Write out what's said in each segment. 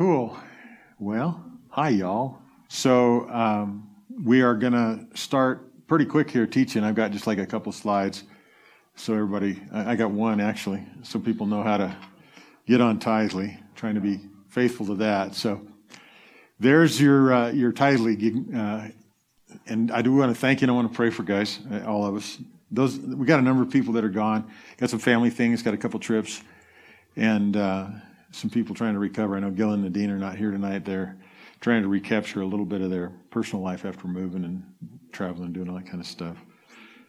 Cool. Well, hi, y'all. So, um, we are going to start pretty quick here teaching. I've got just like a couple slides. So, everybody, I got one actually, so people know how to get on Tithely, trying to be faithful to that. So, there's your, uh, your Tithely. Uh, and I do want to thank you and I want to pray for guys, all of us. Those, we got a number of people that are gone, got some family things, got a couple trips, and, uh, some people trying to recover. I know Gil and Nadine are not here tonight. They're trying to recapture a little bit of their personal life after moving and traveling and doing all that kind of stuff.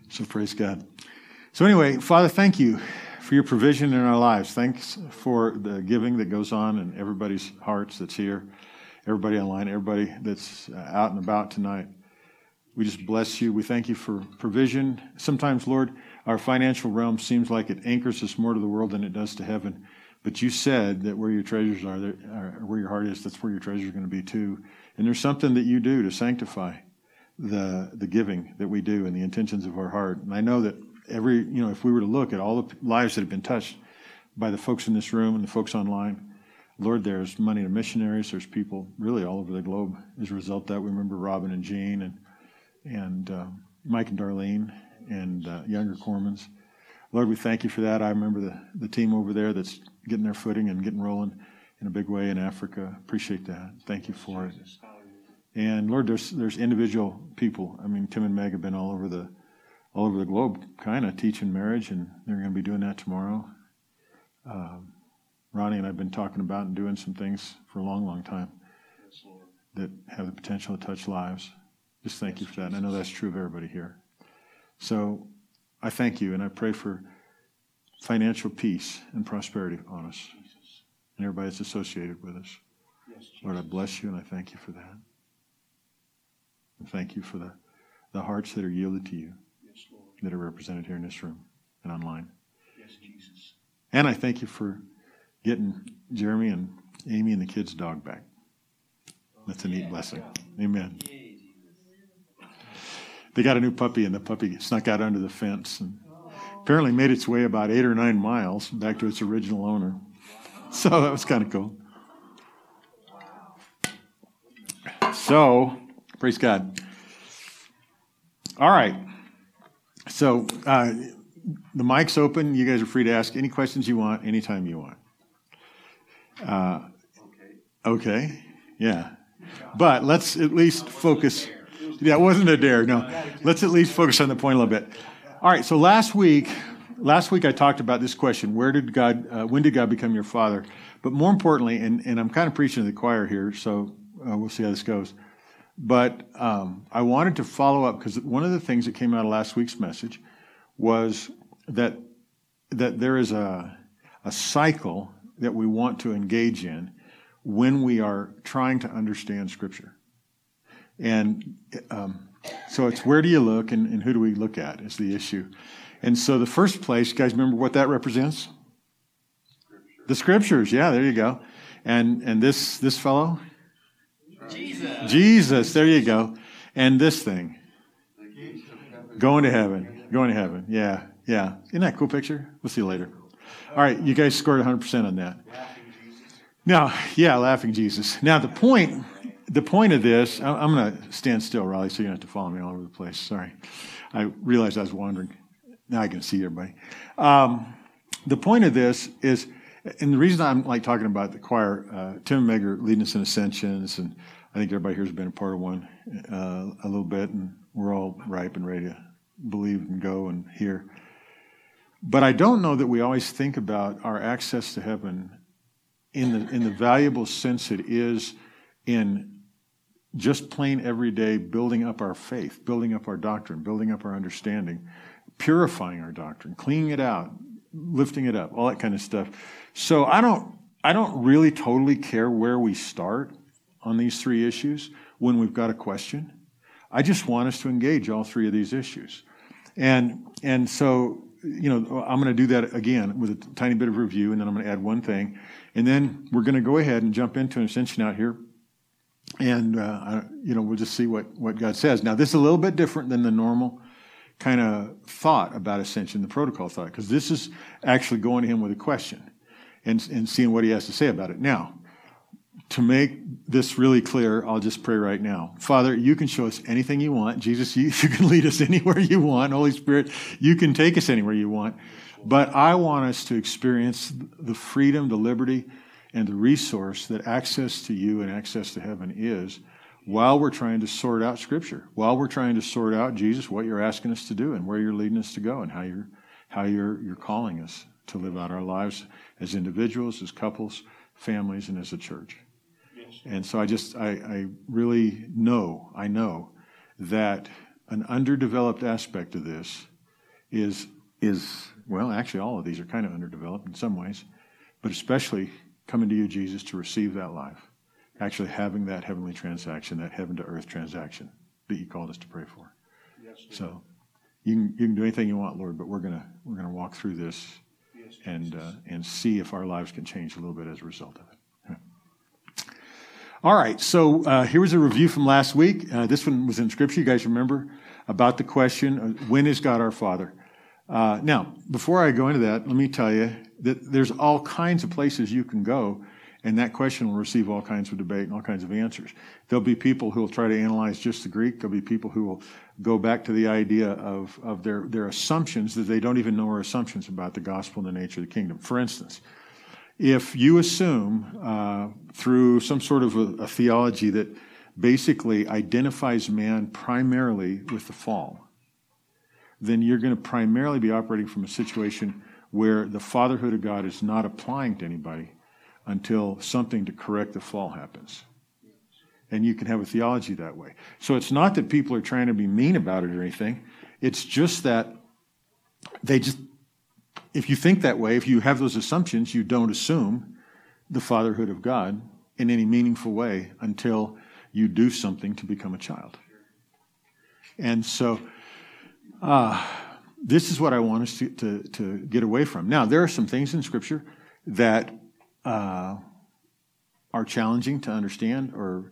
So praise God. So anyway, Father, thank you for your provision in our lives. Thanks for the giving that goes on in everybody's hearts that's here, everybody online, everybody that's uh, out and about tonight. We just bless you. We thank you for provision. Sometimes, Lord, our financial realm seems like it anchors us more to the world than it does to heaven. But you said that where your treasures are, there, where your heart is, that's where your treasures are going to be too. And there's something that you do to sanctify the the giving that we do and the intentions of our heart. And I know that every you know, if we were to look at all the lives that have been touched by the folks in this room and the folks online, Lord, there's money to missionaries. There's people really all over the globe as a result of that. We remember Robin and Jean and and uh, Mike and Darlene and uh, younger Cormans. Lord, we thank you for that. I remember the, the team over there that's getting their footing and getting rolling in a big way in Africa. Appreciate that. Thank you for it. And Lord, there's there's individual people. I mean, Tim and Meg have been all over the all over the globe, kind of teaching marriage, and they're going to be doing that tomorrow. Um, Ronnie and I've been talking about and doing some things for a long, long time that have the potential to touch lives. Just thank you for that. And I know that's true of everybody here. So I thank you and I pray for financial peace and prosperity on us and everybody that's associated with us. Lord, I bless you and I thank you for that. And thank you for the, the hearts that are yielded to you that are represented here in this room and online. Yes, Jesus. And I thank you for getting Jeremy and Amy and the kids' dog back. That's a neat blessing. Amen. They got a new puppy, and the puppy snuck out under the fence and apparently made its way about eight or nine miles back to its original owner. So that was kind of cool. So, praise God. All right. So, uh, the mic's open. You guys are free to ask any questions you want anytime you want. Uh, okay. Yeah. But let's at least focus. Yeah, it wasn't a dare. No. Let's at least focus on the point a little bit. All right. So last week, last week I talked about this question: Where did God? Uh, when did God become your father? But more importantly, and, and I'm kind of preaching to the choir here, so uh, we'll see how this goes. But um, I wanted to follow up because one of the things that came out of last week's message was that that there is a a cycle that we want to engage in when we are trying to understand Scripture. And um, so it's where do you look and, and who do we look at is the issue. And so the first place, guys, remember what that represents? Scripture. The Scriptures. Yeah, there you go. And and this this fellow, Jesus. Jesus. There you go. And this thing, going to heaven, going to heaven. Yeah, yeah. Isn't that a cool picture? We'll see you later. All right, you guys scored 100% on that. Now, yeah, laughing Jesus. Now the point, the point of this, I'm going to stand still, Riley, so you don't have to follow me all over the place. Sorry, I realized I was wandering. Now I can see everybody. Um, the point of this is, and the reason I'm like talking about the choir, uh, Tim and Meg leading us in ascensions, and I think everybody here has been a part of one uh, a little bit, and we're all ripe and ready to believe and go and hear. But I don't know that we always think about our access to heaven in the in the valuable sense it is in just plain everyday building up our faith, building up our doctrine, building up our understanding, purifying our doctrine, cleaning it out, lifting it up, all that kind of stuff. So I don't I don't really totally care where we start on these three issues when we've got a question. I just want us to engage all three of these issues. And and so you know, I'm going to do that again with a tiny bit of review, and then I'm going to add one thing. And then we're going to go ahead and jump into an ascension out here. And, uh, you know, we'll just see what, what God says. Now, this is a little bit different than the normal kind of thought about ascension, the protocol thought, because this is actually going to him with a question and, and seeing what he has to say about it. Now, to make this really clear, I'll just pray right now. Father, you can show us anything you want. Jesus, you, you can lead us anywhere you want. Holy Spirit, you can take us anywhere you want. But I want us to experience the freedom, the liberty, and the resource that access to you and access to heaven is while we're trying to sort out Scripture, while we're trying to sort out, Jesus, what you're asking us to do and where you're leading us to go and how you're, how you're, you're calling us to live out our lives as individuals, as couples, families, and as a church. Yes. And so I just, I, I really know, I know that an underdeveloped aspect of this is, is, well, actually, all of these are kind of underdeveloped in some ways, but especially coming to you, Jesus, to receive that life, actually having that heavenly transaction, that heaven to earth transaction that you called us to pray for. Yes, so you can, you can do anything you want, Lord, but we're gonna we're gonna walk through this yes, and uh, and see if our lives can change a little bit as a result of it. All right, so uh, here was a review from last week. Uh, this one was in Scripture. You guys remember about the question, when is God our Father? Uh, now, before I go into that, let me tell you that there's all kinds of places you can go, and that question will receive all kinds of debate and all kinds of answers. There'll be people who will try to analyze just the Greek. There'll be people who will go back to the idea of, of their, their assumptions that they don't even know are assumptions about the gospel and the nature of the kingdom. For instance, if you assume uh, through some sort of a, a, theology that basically identifies man primarily with the fall, then you're going to primarily be operating from a situation where the fatherhood of God is not applying to anybody until something to correct the fall happens. And you can have a theology that way. So it's not that people are trying to be mean about it or anything. It's just that they just if you think that way, if you have those assumptions, you don't assume the fatherhood of God in any meaningful way until you do something to become a child. And so, uh, this is what I want us to, to, to, get away from. Now, there are some things in Scripture that uh, are challenging to understand, or,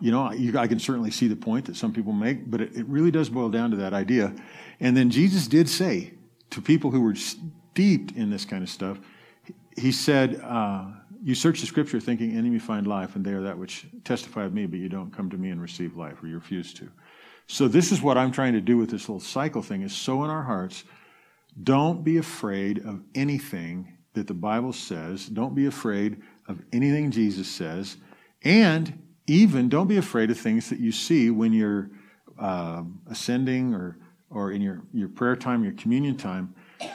you know, you, I can certainly see the point that some people make, but it, it really does boil down to that idea. And then Jesus did say to people who were steeped in this kind of stuff, he said, uh, You search the scripture thinking, In me find life, and they are that which testify of me, but you don't come to me and receive life, or you refuse to. So, this is what I'm trying to do with this little cycle thing is sow in our hearts. Don't be afraid of anything that the Bible says. Don't be afraid of anything Jesus says. And even don't be afraid of things that you see when you're uh, ascending or, or in your, your prayer time, your communion time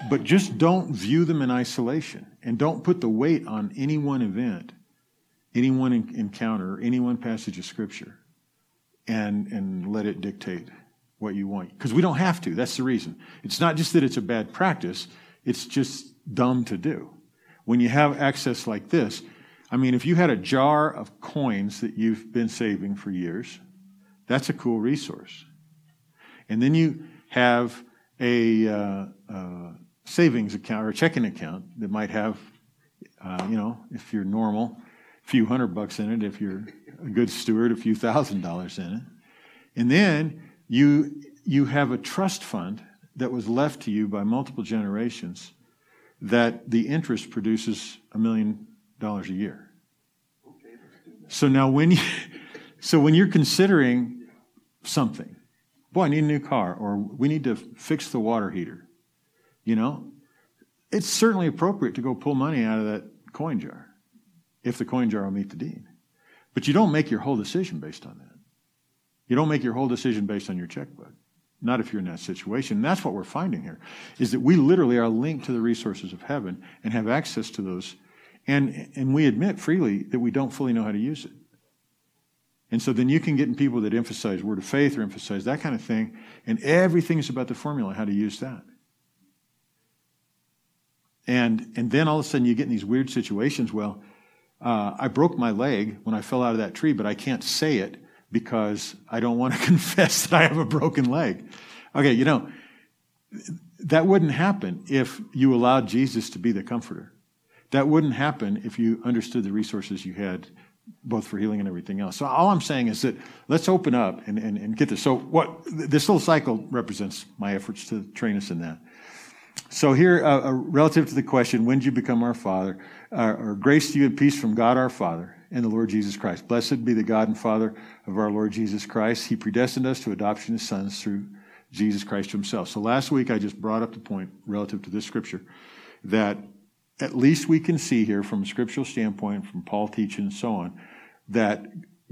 but just don't view them in isolation and don't put the weight on any one event, any one encounter, any one passage of Scripture and, and let it dictate what you want. Because we don't have to. That's the reason. It's not just that it's a bad practice, it's just dumb to do. When you have access like this, I mean, if you had a jar of coins that you've been saving for years, that's a cool resource. And then you have a uh, uh, savings account or a checking account that might have, uh, you know, if you're normal, a few hundred bucks in it. If you're a good steward, a few thousand dollars in it. And then you you have a trust fund that was left to you by multiple generations that the interest produces a million dollars a year. So now when you so when you're considering something boy, I need a new car, or we need to fix the water heater. You know, it's certainly appropriate to go pull money out of that coin jar if the coin jar will meet the deed. But you don't make your whole decision based on that. You don't make your whole decision based on your checkbook. Not if you're in that situation. And that's what we're finding here, is that we literally are linked to the resources of heaven and have access to those. And, and we admit freely that we don't fully know how to use it. And so then you can get in people that emphasize word of faith or emphasize that kind of thing, and everything is about the formula, how to use that. And, and then all of a sudden you get in these weird situations. Well, uh, I broke my leg when I fell out of that tree, but I can't say it because I don't want to confess that I have a broken leg. Okay, you know, that wouldn't happen if you allowed Jesus to be the comforter. That wouldn't happen if you understood the resources you had both for healing and everything else. So all I'm saying is that let's open up and, and, and get this. So what this little cycle represents my efforts to train us in that. So here, uh, uh, relative to the question, when did you become our Father? Uh, or grace to you and peace from God our Father and the Lord Jesus Christ. Blessed be the God and Father of our Lord Jesus Christ. He predestined us to adoption as sons through Jesus Christ himself. So last week I just brought up the point relative to this scripture that at least we can see here from a scriptural standpoint, from Paul teaching and so on, that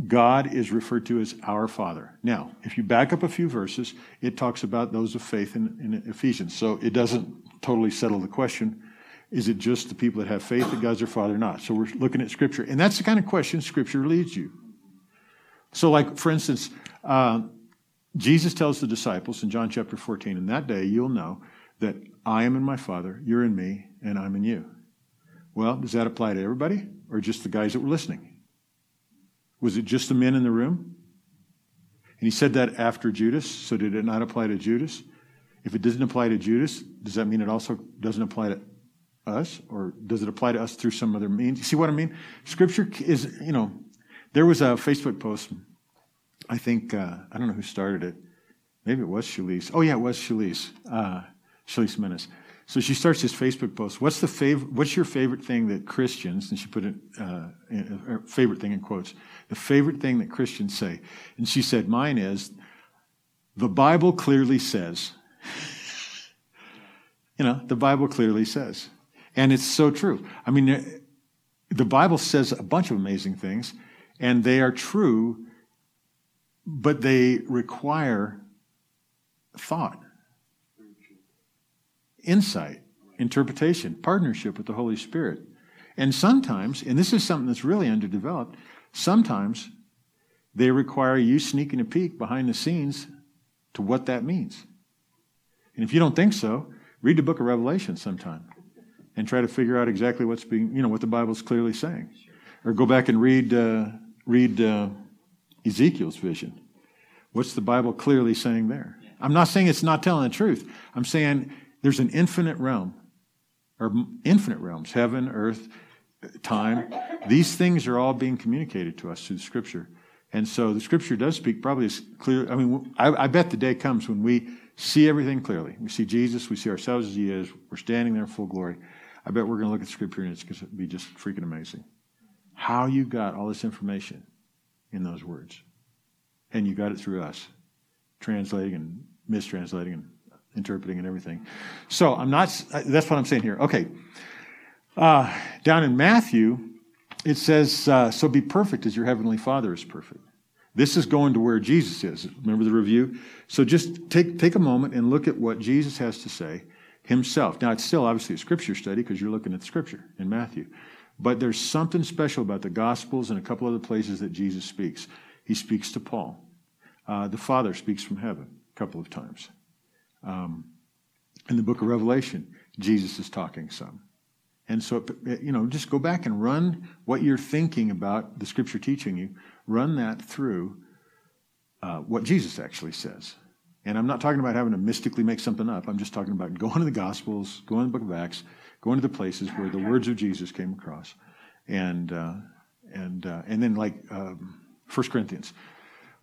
God is referred to as our Father. Now, if you back up a few verses, it talks about those of faith in, in Ephesians. So it doesn't totally settle the question. Is it just the people that have faith that God's their Father or not? So we're looking at Scripture. And that's the kind of question Scripture leads you. So, like, for instance, uh, Jesus tells the disciples in John chapter 14, in that day you'll know that I am in my Father, you're in me, and I'm in you. Well, does that apply to everybody or just the guys that were listening? Was it just the men in the room? And he said that after Judas, so did it not apply to Judas? If it doesn't apply to Judas, does that mean it also doesn't apply to us? Or does it apply to us through some other means? You see what I mean? Scripture is, you know, there was a Facebook post, I think, uh, I don't know who started it. Maybe it was Shalise. Oh, yeah, it was Shalise, uh, Shalise Menace. So she starts this Facebook post. What's the favorite? What's your favorite thing that Christians? And she put it uh, in, favorite thing in quotes. The favorite thing that Christians say, and she said, "Mine is the Bible clearly says." you know, the Bible clearly says, and it's so true. I mean, the Bible says a bunch of amazing things, and they are true, but they require thought insight, interpretation, partnership with the Holy Spirit. And sometimes, and this is something that's really underdeveloped, sometimes they require you sneaking a peek behind the scenes to what that means. And if you don't think so, read the book of Revelation sometime and try to figure out exactly what's being, you know, what the Bible's clearly saying. Or go back and read, uh, read uh, Ezekiel's vision. What's the Bible clearly saying there? I'm not saying it's not telling the truth. I'm saying there's an infinite realm, or infinite realms heaven, earth, time. These things are all being communicated to us through Scripture. And so the Scripture does speak probably as clear. I mean, I, I bet the day comes when we see everything clearly. We see Jesus, we see ourselves as He is, we're standing there in full glory. I bet we're going to look at Scripture and it's going to be just freaking amazing. How you got all this information in those words. And you got it through us, translating and mistranslating and interpreting and everything. So I'm not, that's what I'm saying here. Okay. Uh, down in Matthew, it says, uh, So be perfect as your heavenly Father is perfect. This is going to where Jesus is. Remember the review? So just take, take a moment and look at what Jesus has to say himself. Now, it's still obviously a scripture study because you're looking at the scripture in Matthew. But there's something special about the Gospels and a couple other places that Jesus speaks. He speaks to Paul. Uh, the Father speaks from heaven a couple of times. Um, in the book of Revelation, Jesus is talking some. And so, you know, just go back and run what you're thinking about the scripture teaching you, run that through uh, what Jesus actually says. And I'm not talking about having to mystically make something up. I'm just talking about going to the Gospels, going to the book of Acts, going to the places where the words of Jesus came across. And, uh, and, uh, and then, like um, 1 Corinthians,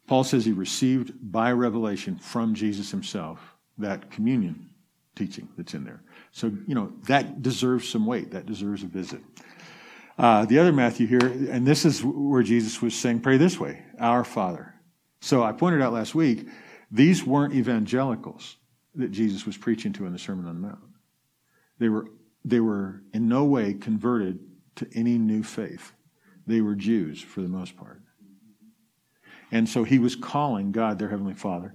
Paul says he received by revelation from Jesus himself that communion teaching that's in there. So, you know, that deserves some weight. That deserves a visit. Uh, the other Matthew here, and this is where Jesus was saying, pray this way, our Father. So I pointed out last week, these weren't evangelicals that Jesus was preaching to in the Sermon on the Mount. They were, they were in no way converted to any new faith. They were Jews for the most part. And so he was calling God, their Heavenly Father,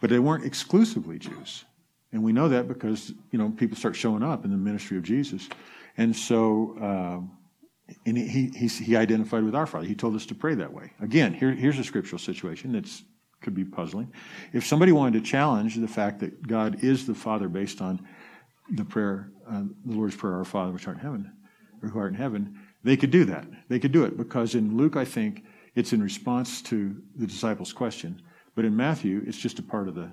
but they weren't exclusively Jews. And we know that because, you know, people start showing up in the ministry of Jesus. And so, uh, and he, he, he identified with our Father. He told us to pray that way. Again, here, here's a scriptural situation that could be puzzling. If somebody wanted to challenge the fact that God is the Father based on the prayer, uh, the Lord's Prayer, Our Father which art in heaven, or who art in heaven, they could do that. They could do it because in Luke, I think, it's in response to the disciples' question but in Matthew, it's just a part of the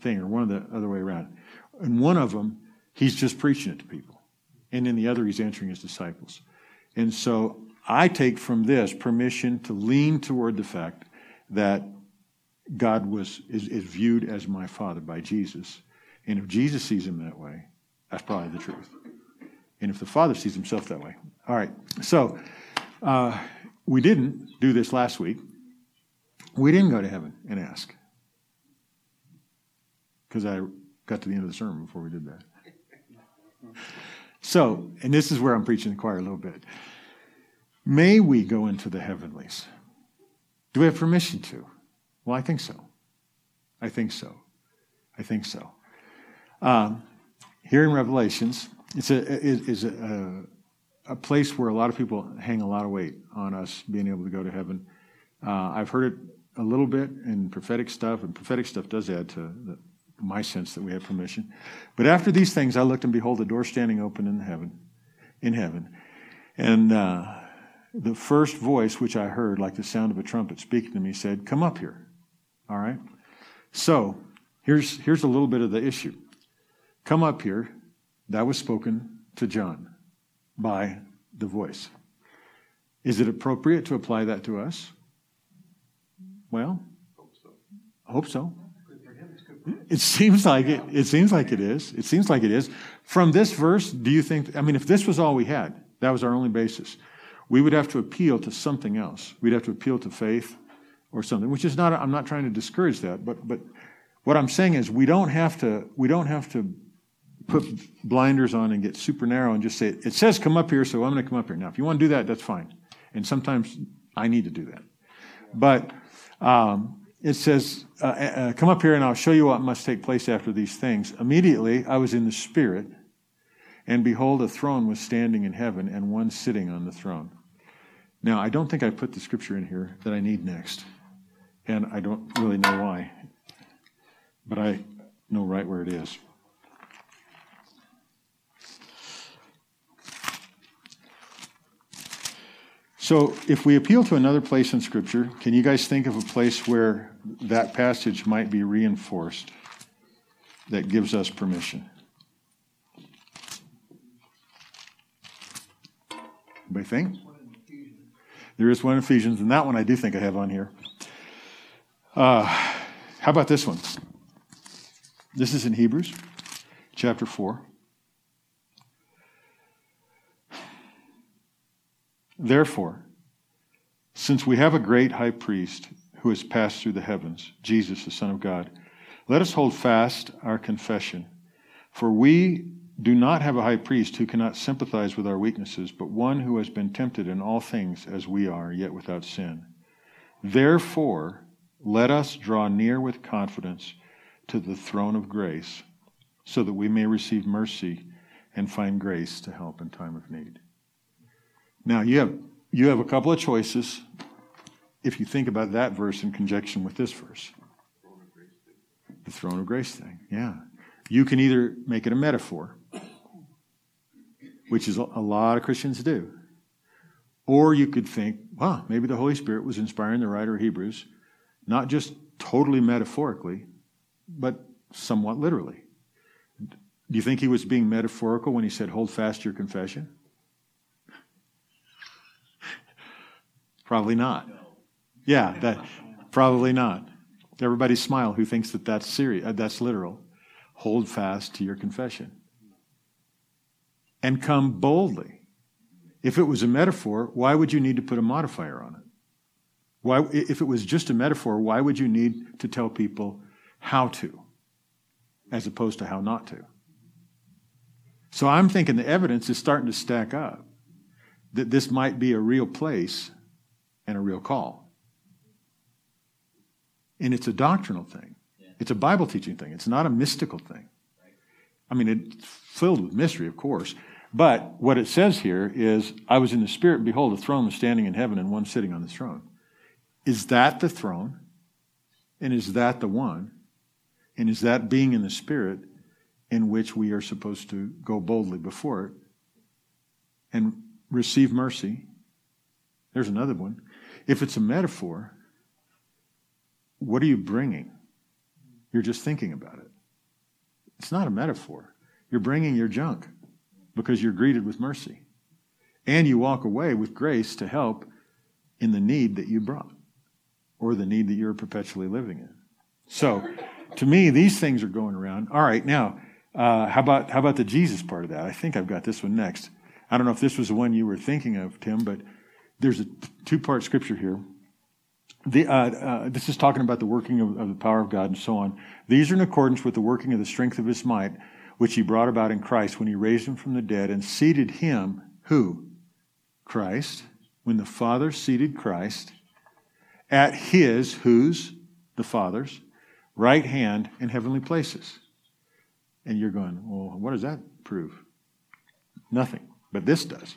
thing, or one of the other way around. In one of them, he's just preaching it to people. And in the other, he's answering his disciples. And so I take from this permission to lean toward the fact that God was is, is viewed as my father by Jesus. And if Jesus sees him that way, That's probably the truth. And if the Father sees himself that way. All right. So uh, we didn't do this last week. We didn't go to heaven and ask. Because I got to the end of the sermon before we did that. So, and this is where I'm preaching the choir a little bit. May we go into the heavenlies? Do we have permission to? Well, I think so. I think so. I think so. Um, here in Revelations, it's a, it is a, a, a, place where a lot of people hang a lot of weight on us being able to go to heaven. Uh, I've heard it a little bit in prophetic stuff, and prophetic stuff does add to the, my sense that we have permission. But after these things, I looked and behold, the door standing open in heaven, in heaven, and uh, the first voice which I heard, like the sound of a trumpet speaking to me, said, "Come up here." All right. So here's here's a little bit of the issue. Come up here. That was spoken to John by the voice. Is it appropriate to apply that to us? Well, hope so. Hope so. It seems like it. It seems like it is. It seems like it is. From this verse, do you think? I mean, if this was all we had, that was our only basis, we would have to appeal to something else. We'd have to appeal to faith or something. Which is not. I'm not trying to discourage that, but but what I'm saying is we don't have to. We don't have to put blinders on and get super narrow and just say it says come up here, so I'm going to come up here. Now, if you want to do that, that's fine. And sometimes I need to do that, but. Um, it says, uh, uh, uh, Come up here and I'll show you what must take place after these things. Immediately I was in the Spirit, and behold, a throne was standing in heaven, and one sitting on the throne. Now, I don't think I put the scripture in here that I need next, and I don't really know why, but I know right where it is. So, if we appeal to another place in Scripture, can you guys think of a place where that passage might be reinforced that gives us permission? Anybody think? There is one in Ephesians, and that one I do think I have on here. Uh, how about this one? This is in Hebrews chapter 4. Therefore, since we have a great high priest who has passed through the heavens, Jesus, the Son of God, let us hold fast our confession. For we do not have a high priest who cannot sympathize with our weaknesses, but one who has been tempted in all things as we are, yet without sin. Therefore, let us draw near with confidence to the throne of grace, so that we may receive mercy and find grace to help in time of need. Now, you have, you have a couple of choices if you think about that verse in conjunction with this verse. The throne of grace thing, yeah. You can either make it a metaphor, which is a lot of Christians do, or you could think, wow, maybe the Holy Spirit was inspiring the writer of Hebrews, not just totally metaphorically, but somewhat literally. Do you think he was being metaphorical when he said, hold fast your confession? Probably not. Yeah, that probably not. Everybody smile who thinks that that's serious, uh, that's literal. Hold fast to your confession. And come boldly. If it was a metaphor, why would you need to put a modifier on it? Why, if it was just a metaphor, why would you need to tell people how to, as opposed to how not to? So I'm thinking the evidence is starting to stack up that this might be a real place and a real call. And it's a doctrinal thing. It's a Bible teaching thing. It's not a mystical thing. I mean, it's filled with mystery, of course. But what it says here is, I was in the Spirit, and behold, a throne was standing in heaven, and one sitting on the throne. Is that the throne? And is that the one? And is that being in the Spirit in which we are supposed to go boldly before it and receive mercy? There's another one. If it's a metaphor, what are you bringing? You're just thinking about it. It's not a metaphor. You're bringing your junk because you're greeted with mercy. And you walk away with grace to help in the need that you brought or the need that you're perpetually living in. So, to me, these things are going around. All right, now, Uh, how about how about the Jesus part of that? I think I've got this one next. I don't know if this was the one you were thinking of, Tim, but there's a two part scripture here. The, uh, uh, this is talking about the working of, of the power of God and so on. These are in accordance with the working of the strength of His might, which He brought about in Christ when He raised Him from the dead and seated Him, who? Christ. When the Father seated Christ at His, whose? The Father's right hand in heavenly places. And you're going, well, what does that prove? Nothing. But this does.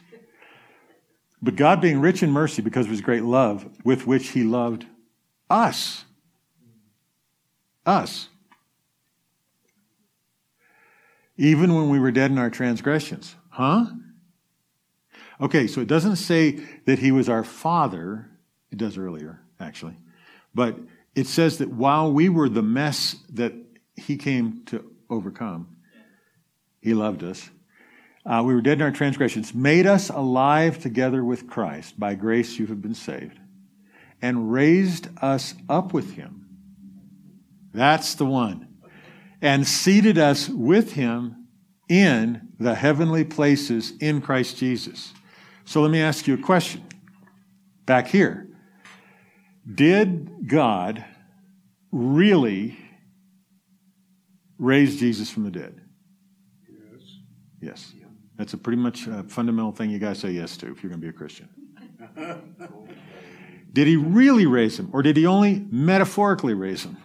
But God, being rich in mercy because of his great love with which he loved us. Us. Even when we were dead in our transgressions. Huh? Okay, so it doesn't say that he was our father. It does earlier, actually. But it says that while we were the mess that he came to overcome, he loved us. Uh, we were dead in our transgressions, made us alive together with Christ. By grace you have been saved. And raised us up with him. That's the one. And seated us with him in the heavenly places in Christ Jesus. So let me ask you a question. Back here. Did God really raise Jesus from the dead? Yes. Yes. That's a pretty much a fundamental thing you guys say yes to if you're going to be a Christian. did he really raise him, or did he only metaphorically raise him?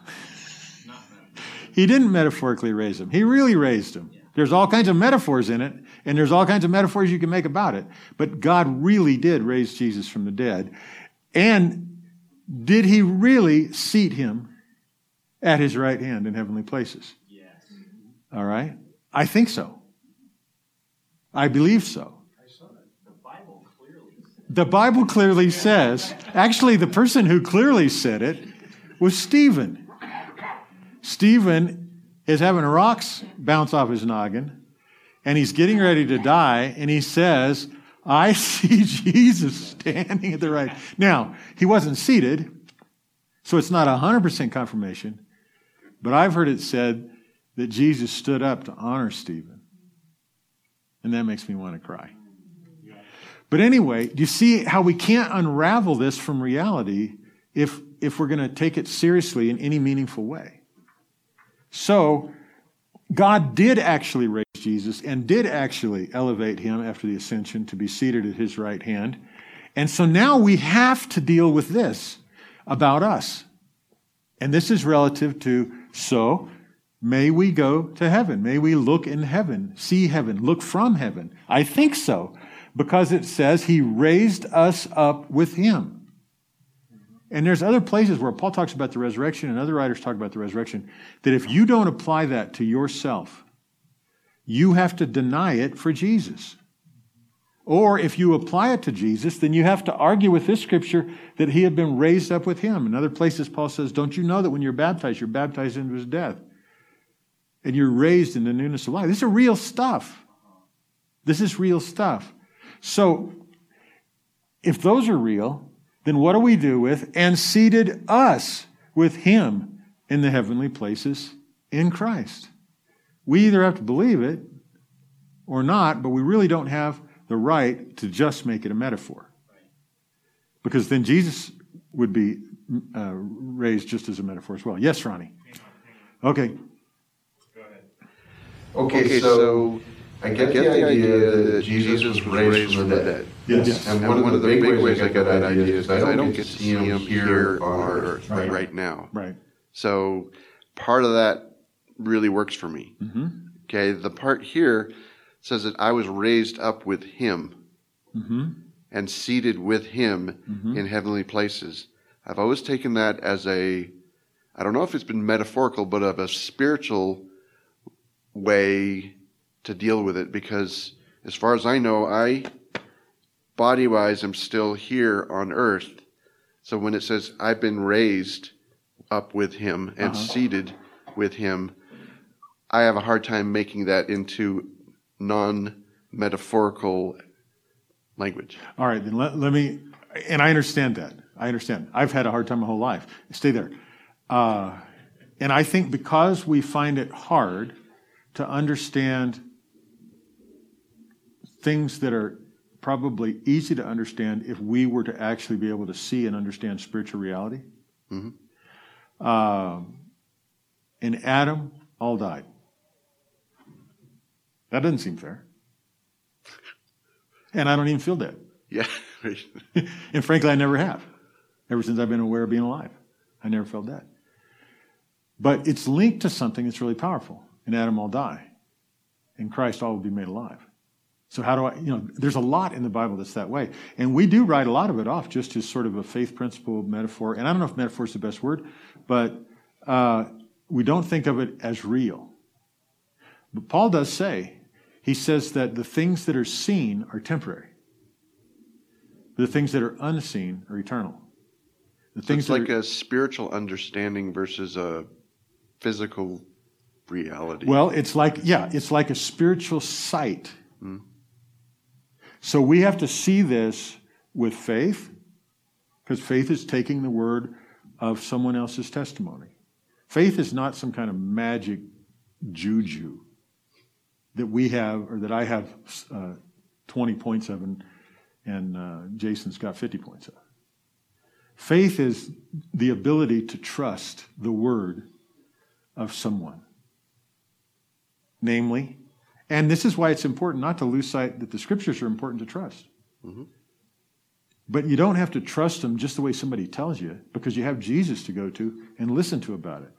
he didn't metaphorically raise him. He really raised him. There's all kinds of metaphors in it, and there's all kinds of metaphors you can make about it. But God really did raise Jesus from the dead. And did he really seat him at his right hand in heavenly places? Yes. All right? I think so. I believe so. I saw that the Bible clearly. The Bible clearly says, actually, the person who clearly said it was Stephen. Stephen is having rocks bounce off his noggin, and he's getting ready to die, and he says, I see Jesus standing at the right. Now, he wasn't seated, so it's not 100% confirmation, but I've heard it said that Jesus stood up to honor Stephen. And that makes me want to cry. But anyway, do you see how we can't unravel this from reality if, if we're going to take it seriously in any meaningful way? So, God did actually raise Jesus and did actually elevate him after the ascension to be seated at his right hand. And so now we have to deal with this about us. And this is relative to so May we go to heaven. May we look in heaven, see heaven, look from heaven. I think so, because it says he raised us up with him. And there's other places where Paul talks about the resurrection and other writers talk about the resurrection, that if you don't apply that to yourself, you have to deny it for Jesus. Or if you apply it to Jesus, then you have to argue with this scripture that he had been raised up with him. In other places, Paul says, Don't you know that when you're baptized, you're baptized into his death? and you're raised in the newness of life. This is real stuff. This is real stuff. So, if those are real, then what do we do with and seated us with Him in the heavenly places in Christ? We either have to believe it or not, but we really don't have the right to just make it a metaphor. Because then Jesus would be uh, raised just as a metaphor as well. Yes, Ronnie. Okay. Okay, okay so, I get, I get the idea that Jesus was raised from the dead. Yes. And, one, one of the big ways I get that idea is I don't get to see him here on earth right, right now. Right. So part of that really works for me. Mm-hmm. Okay, the part here says that I was raised up with him mm-hmm. and seated with him mm-hmm. in heavenly places. I've always taken that as a, I don't know if it's been metaphorical, but of a spiritual way to deal with it because, as far as I know, I, body wise, I'm still here on earth. So when it says, I've been raised up with him and uh-huh. seated with him, I have a hard time making that into non metaphorical language. All right, then let, let me, and I understand that. I understand. I've had a hard time my whole life. Stay there. Uh, and I think because we find it hard to understand things that are probably easy to understand if we were to actually be able to see and understand spiritual reality. Mhm. Um, and Adam all died. That doesn't seem fair. And I don't even feel dead. Yeah. and frankly, I never have. Ever since I've been aware of being alive, I never felt dead. But it's linked to something that's really powerful. And Adam all die. And Christ all will be made alive. So how do I, you know, there's a lot in the Bible that's that way. And we do write a lot of it off just as sort of a faith principle metaphor. And I don't know if metaphor is the best word, but uh, we don't think of it as real. But Paul does say, he says that the things that are seen are temporary. The things that are unseen are eternal. The So things it's like are, a spiritual understanding versus a physical reality. Well, it's like, yeah, it's like a spiritual sight. So we have to see this with faith, because faith is taking the word of someone else's testimony. Faith is not some kind of magic juju that we have, or that I have uh, 20 points of, and, and uh, Jason's got 50 points of. Faith is the ability to trust the word of someone. Namely, and this is why it's important not to lose sight that the scriptures are important to trust. But you don't have to trust them just the way somebody tells you because you have Jesus to go to and listen to about it.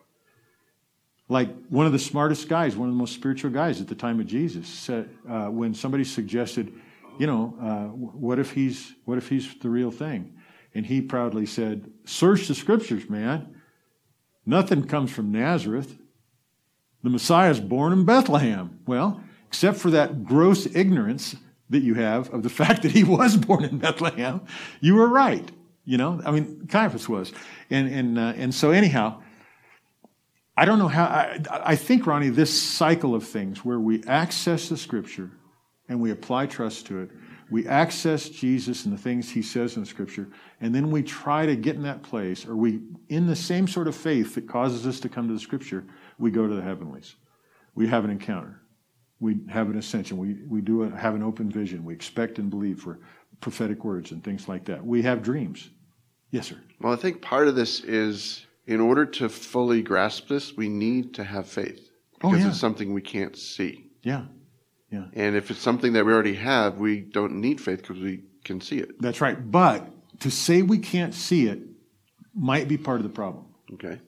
Like one of the smartest guys, one of the most spiritual guys at the time of Jesus, said uh, when somebody suggested, you know, uh, what if he's what if he's the real thing, and he proudly said, "Search the scriptures, man. Nothing comes from Nazareth. The Messiah is born in Bethlehem. Well, except for that gross ignorance that you have of the fact that he was born in Bethlehem, you were right. You know, I mean, Caiaphas was, and and uh, and so anyhow, I don't know how. I, I think Ronnie, this cycle of things where we access the Scripture and we apply trust to it, we access Jesus and the things He says in the Scripture, and then we try to get in that place, or we, in the same sort of faith that causes us to come to the Scripture, we go to the heavenlies. We have an encounter. We have an ascension. We, we do a, have an open vision. We expect and believe for prophetic words and things like that. We have dreams. Yes, sir. Well, I think part of this is in order to fully grasp this, we need to have faith Oh, because yeah. it's something we can't see. Yeah. Yeah, And if it's something that we already have, we don't need faith because we can see it. that's right. But to say we can't see it might be part of the problem Okay.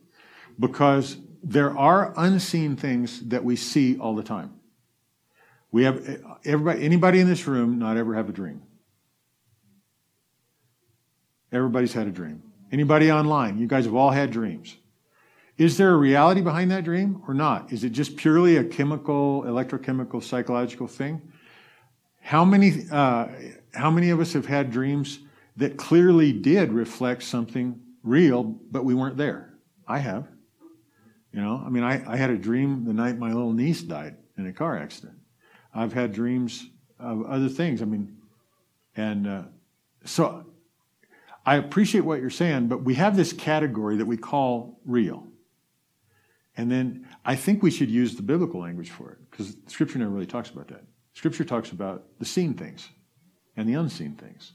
because there are unseen things that we see all the time. We have everybody, anybody in this room not ever have a dream. Everybody's had a dream. Anybody online, you guys have all had dreams. Is there a reality behind that dream or not? Is it just purely a chemical, electrochemical, psychological thing? How many, uh, how many of us have had dreams that clearly did reflect something real, but we weren't there? I have. You know, I mean, I, I had a dream the night my little niece died in a car accident. I've had dreams of other things. I mean, and uh, so I appreciate what you're saying, but we have this category that we call real. And then I think we should use the biblical language for it because Scripture never really talks about that. Scripture talks about the seen things and the unseen things.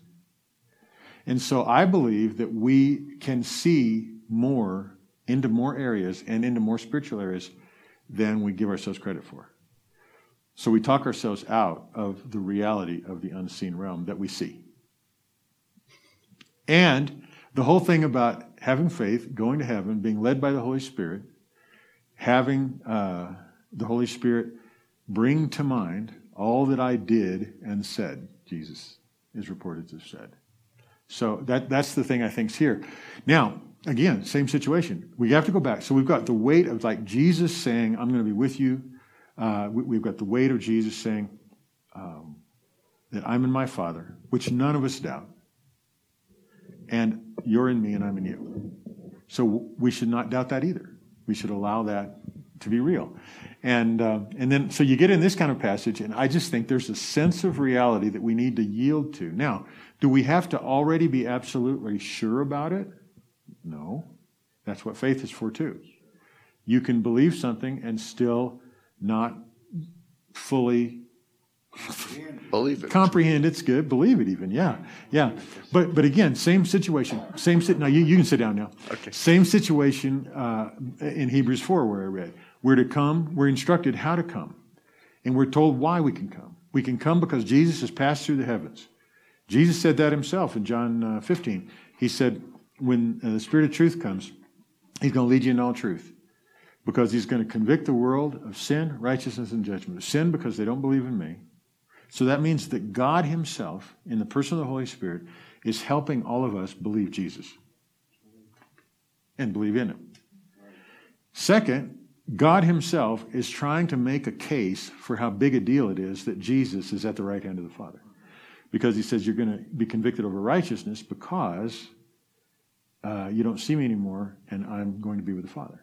And so I believe that we can see more into more areas and into more spiritual areas than we give ourselves credit for. So we talk ourselves out of the reality of the unseen realm that we see. And the whole thing about having faith, going to heaven, being led by the Holy Spirit, having uh, the Holy Spirit bring to mind all that I did and said, Jesus is reported to have said. So that, that's the thing I think's here. Now, again, same situation. We have to go back. So we've got the weight of like Jesus saying, I'm going to be with you. Uh, we, have got the weight of Jesus saying um, that I'm in my Father, which none of us doubt. And you're in me and I'm in you. So we should not doubt that either. We should allow that to be real. And, uh, and then, so you get in this kind of passage, and I just think there's a sense of reality that we need to yield to. Now, do we have to already be absolutely sure about it? No. That's what faith is for, too. You can believe something and still not fully Believe it. comprehend it's good, believe it even. Yeah, yeah. But but again, same situation. Same sit. Now you, you can sit down now. Okay. Same situation uh, in Hebrews four where I read. We're to come. We're instructed how to come, and we're told why we can come. We can come because Jesus has passed through the heavens. Jesus said that himself in John uh, 15. He said, when uh, the Spirit of truth comes, he's going to lead you in all truth because he's going to convict the world of sin, righteousness, and judgment. Sin because they don't believe in me. So that means that God himself, in the person of the Holy Spirit, is helping all of us believe Jesus and believe in him. Second, God himself is trying to make a case for how big a deal it is that Jesus is at the right hand of the Father because he says you're going to be convicted over righteousness because uh, you don't see me anymore and I'm going to be with the Father.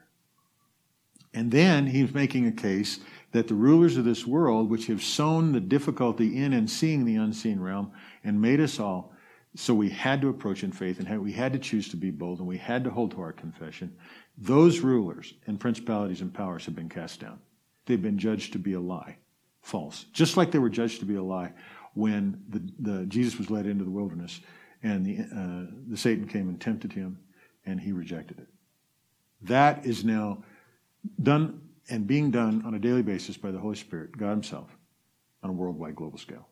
And then he's making a case that the rulers of this world, which have sown the difficulty in and seeing the unseen realm and made us all, so we had to approach in faith and we had to choose to be bold and we had to hold to our confession. Those rulers and principalities and powers have been cast down. They've been judged to be a lie, false, just like they were judged to be a lie when the, the Jesus was led into the wilderness and the, uh, the Satan came and tempted him and he rejected it. That is now done and being done on a daily basis by the Holy Spirit, God Himself, on a worldwide global scale.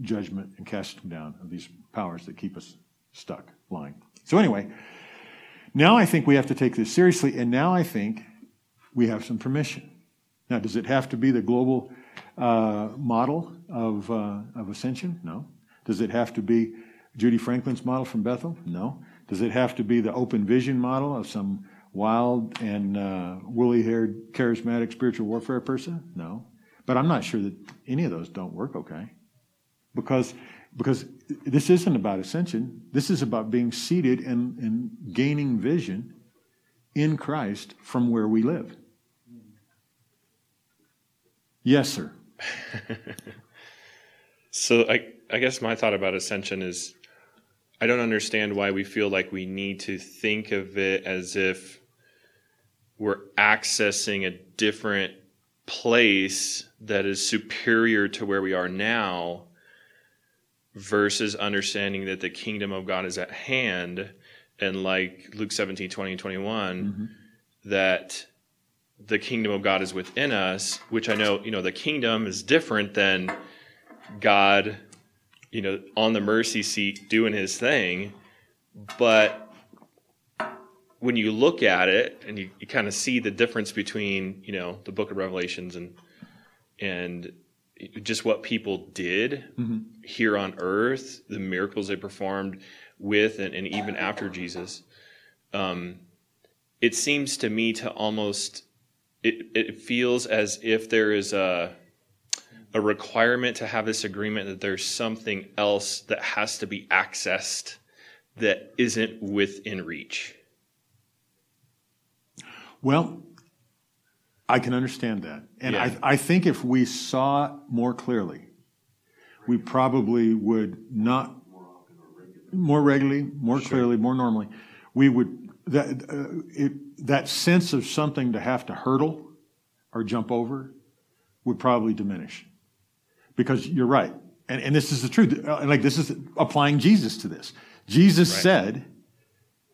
Judgment and casting down of these powers that keep us stuck, lying. So, anyway, now I think we have to take this seriously, and now I think we have some permission. Now, does it have to be the global uh, model of, uh, of ascension? No. Does it have to be Judy Franklin's model from Bethel? No. Does it have to be the open vision model of some wild and uh, woolly haired, charismatic spiritual warfare person? No. But I'm not sure that any of those don't work okay. Because, because this isn't about ascension, this is about being seated and, and gaining vision in Christ from where we live. Yes, sir. so I, I guess my thought about ascension is I don't understand why we feel like we need to think of it as if we're accessing a different place that is superior to where we are now versus understanding that the kingdom of God is at hand and like Luke 17, 20 and 21, mm-hmm. that the kingdom of God is within us, which I know, you know, the kingdom is different than God, you know, on the mercy seat doing his thing. But when you look at it and you, you kind of see the difference between, you know, the book of Revelations and and just what people did mm-hmm. here on earth, the miracles they performed with and, and even after Jesus, um, it seems to me to almost it, it feels as if there is a a requirement to have this agreement that there's something else that has to be accessed that isn't within reach. Well, I can understand that. And yeah. I, I think if we saw more clearly, we probably would not more regularly, more sure. clearly, more normally, we would that uh, it, that sense of something to have to hurdle or jump over would probably diminish. Because you're right. And, and this is the truth. Uh, like, this is applying Jesus to this. Jesus right. said,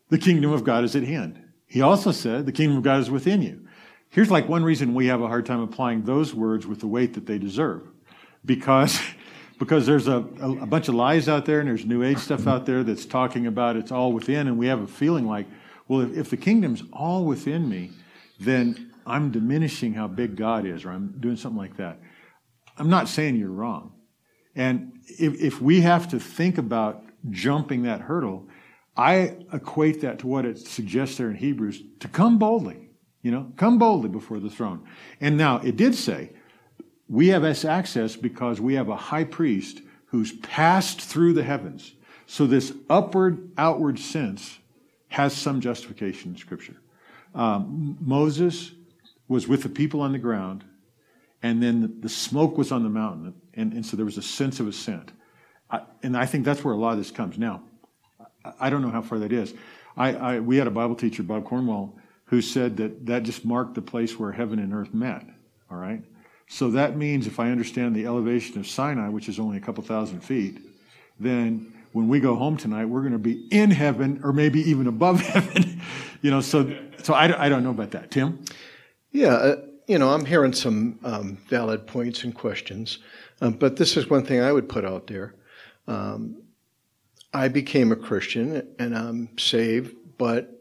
The kingdom of God is at hand. He also said, The kingdom of God is within you. Here's like one reason we have a hard time applying those words with the weight that they deserve. Because. because there's a, a, a, bunch of lies out there and there's new age stuff out there that's talking about it's all within and we have a feeling like well, if, if the kingdom's all within me, then I'm diminishing how big God is, or I'm doing something like that. I'm not saying you're wrong. And if, if we have to think about jumping that hurdle, I equate that to what it suggests there in Hebrews to come boldly, you know, come boldly before the throne. And now it did say, we have access because we have a high priest who's passed through the heavens. So this upward, outward sense has some justification in Scripture. Um, Moses was with the people on the ground, and then the smoke was on the mountain, and, and so there was a sense of ascent. I, and I think that's where a lot of this comes. Now, I, don't know how far that is. I, I, we had a Bible teacher, Bob Cornwall, who said that that just marked the place where heaven and earth met. All right? So that means if I understand the elevation of Sinai, which is only a couple thousand feet, then when we go home tonight, we're going to be in heaven or maybe even above heaven. you know, so so I, I don't know about that. Tim? Yeah, uh, you know, I'm hearing some um, valid points and questions, um, but this is one thing I would put out there. Um, I became a Christian and I'm saved, but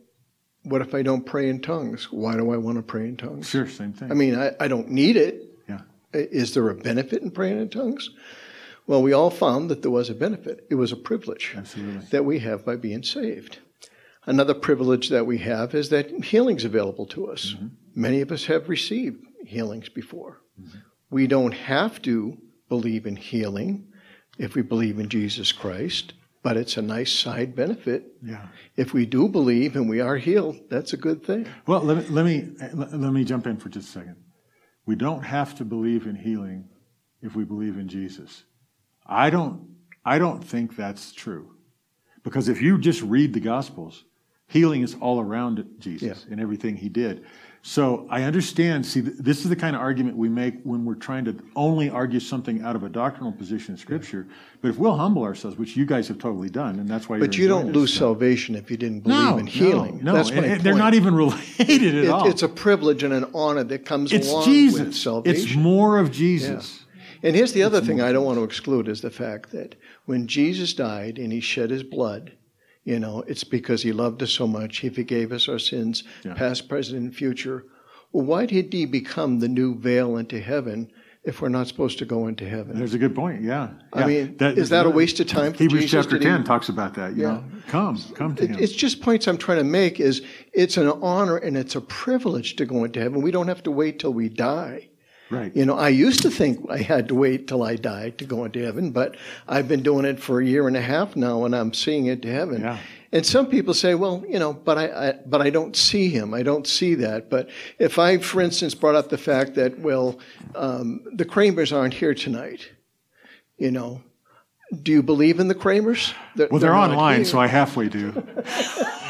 what if I don't pray in tongues? Why do I want to pray in tongues? Sure, same thing. I mean, I, I don't need it. Yeah. Is there a benefit in praying in tongues? Well, we all found that there was a benefit. It was a privilege Absolutely. that we have by being saved. Another privilege that we have is that healing's available to us. Mm-hmm. Many of us have received healings before. Mm-hmm. We don't have to believe in healing if we believe in Jesus Christ, but it's a nice side benefit. Yeah. If we do believe and we are healed, that's a good thing. Well, let me, let me let me jump in for just a second. We don't have to believe in healing if we believe in Jesus. I don't I don't think that's true. Because if you just read the gospels, healing is all around Jesus Yeah. and everything he did. So I understand. See, this is the kind of argument we make when we're trying to only argue something out of a doctrinal position in Scripture. But if we'll humble ourselves, which you guys have totally done, and that's why. But you don't lose salvation if you didn't believe No, in healing. No, no. That's And- and they're not even related at It- all. It's a privilege and an honor that comes It's along Jesus. with salvation. It's more of Jesus. And here's the other thing I don't want to exclude is the fact that when Jesus died and he shed his blood, you know, it's because he loved us so much. He forgave us our sins, Yeah. past, present, and future. Well, why did he become the new veil into heaven if we're not supposed to go into heaven? There's a good point. Yeah. I Yeah. mean, is that a waste of time Hebrews Jesus? chapter Did he- 10 talks about that. You Yeah. know, come, come to It- him. It's just points I'm trying to make is it's an honor and it's a privilege to go into heaven. We don't have to wait till we die. Right. You know, I used to think I had to wait till I died to go into heaven, but I've been doing it for a year and a half now, and I'm seeing it to heaven. Yeah. And some people say, well, you know, but I, I, but I don't see him. I don't see that. But if I, for instance, brought up the fact that, well, um, the Kramers aren't here tonight, you know, do you believe in the Kramers? That Well, they're, not online, so I halfway do.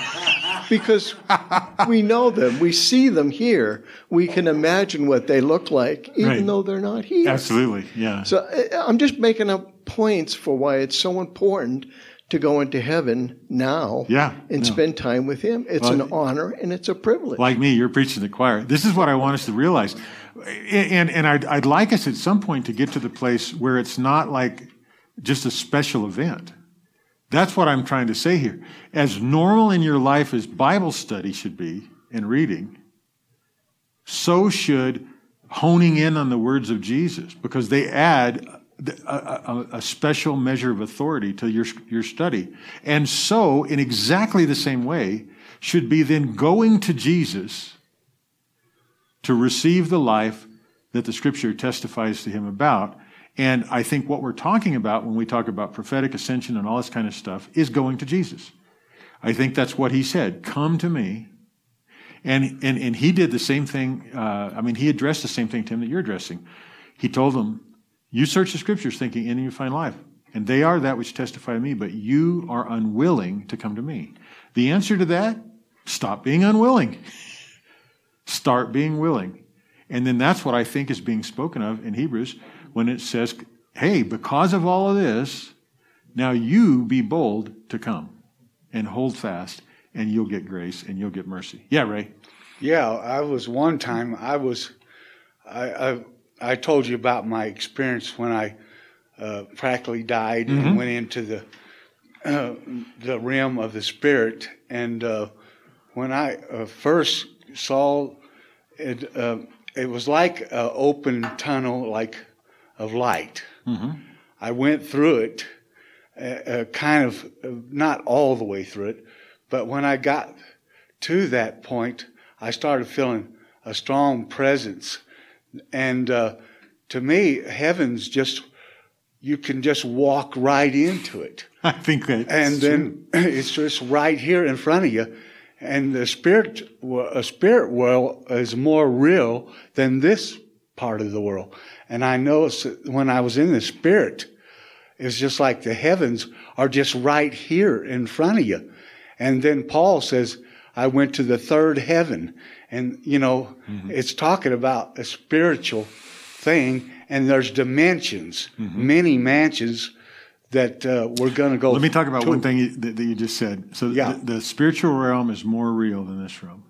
because we know them, we see them here, we can imagine what they look like, even Right. though they're not here. Absolutely. Yeah. So I- I'm just making up points for why it's so important to go into heaven now Yeah, and no. spend time with Him. It's Well, an honor and it's a privilege. like me, you're preaching the choir. This is what I want us to realize. And, and I'd, I'd like us at some point to get to the place where it's not like just a special event. That's what I'm trying to say here. As normal in your life as Bible study should be and reading, so should honing in on the words of Jesus because they add a, a, a special measure of authority to your, your study. And so, in exactly the same way, should be then going to Jesus to receive the life that the scripture testifies to him about. And I think what we're talking about when we talk about prophetic ascension and all this kind of stuff is going to Jesus. I think that's what he said. Come to me. And, and, and he did the same thing. Uh, I mean, he addressed the same thing, to him that you're addressing. He told them, You search the scriptures thinking in you find life. And they are that which testify of me, but you are unwilling to come to me. The answer to that, stop being unwilling. Start being willing. And then that's what I think is being spoken of in Hebrews when it says, Hey, because of all of this, now you be bold to come and hold fast, and you'll get grace and you'll get mercy. Yeah, Ray. Yeah, I was one time. I was, I, I, I told you about my experience when I uh, practically died and went into the uh, the realm of the spirit. And uh, when I uh, first saw it, uh, it was like an open tunnel, like of light. I went through it, uh, uh, kind of uh, not all the way through it, but when I got to that point, I started feeling a strong presence. And uh, to me, heaven's just, you can just walk right into it. I think that. And then it's just right here in front of you. And the spirit, a spirit world is more real than this part of the world. And I noticed that when I was in the spirit, it's just like the heavens are just right here in front of you. And then Paul says, I went to the third heaven. And, you know, it's talking about a spiritual thing, and there's dimensions, many mansions that uh, we're going to go. Let me talk about to. one thing you, that, that you just said. So Yeah. the, the spiritual realm is more real than this realm.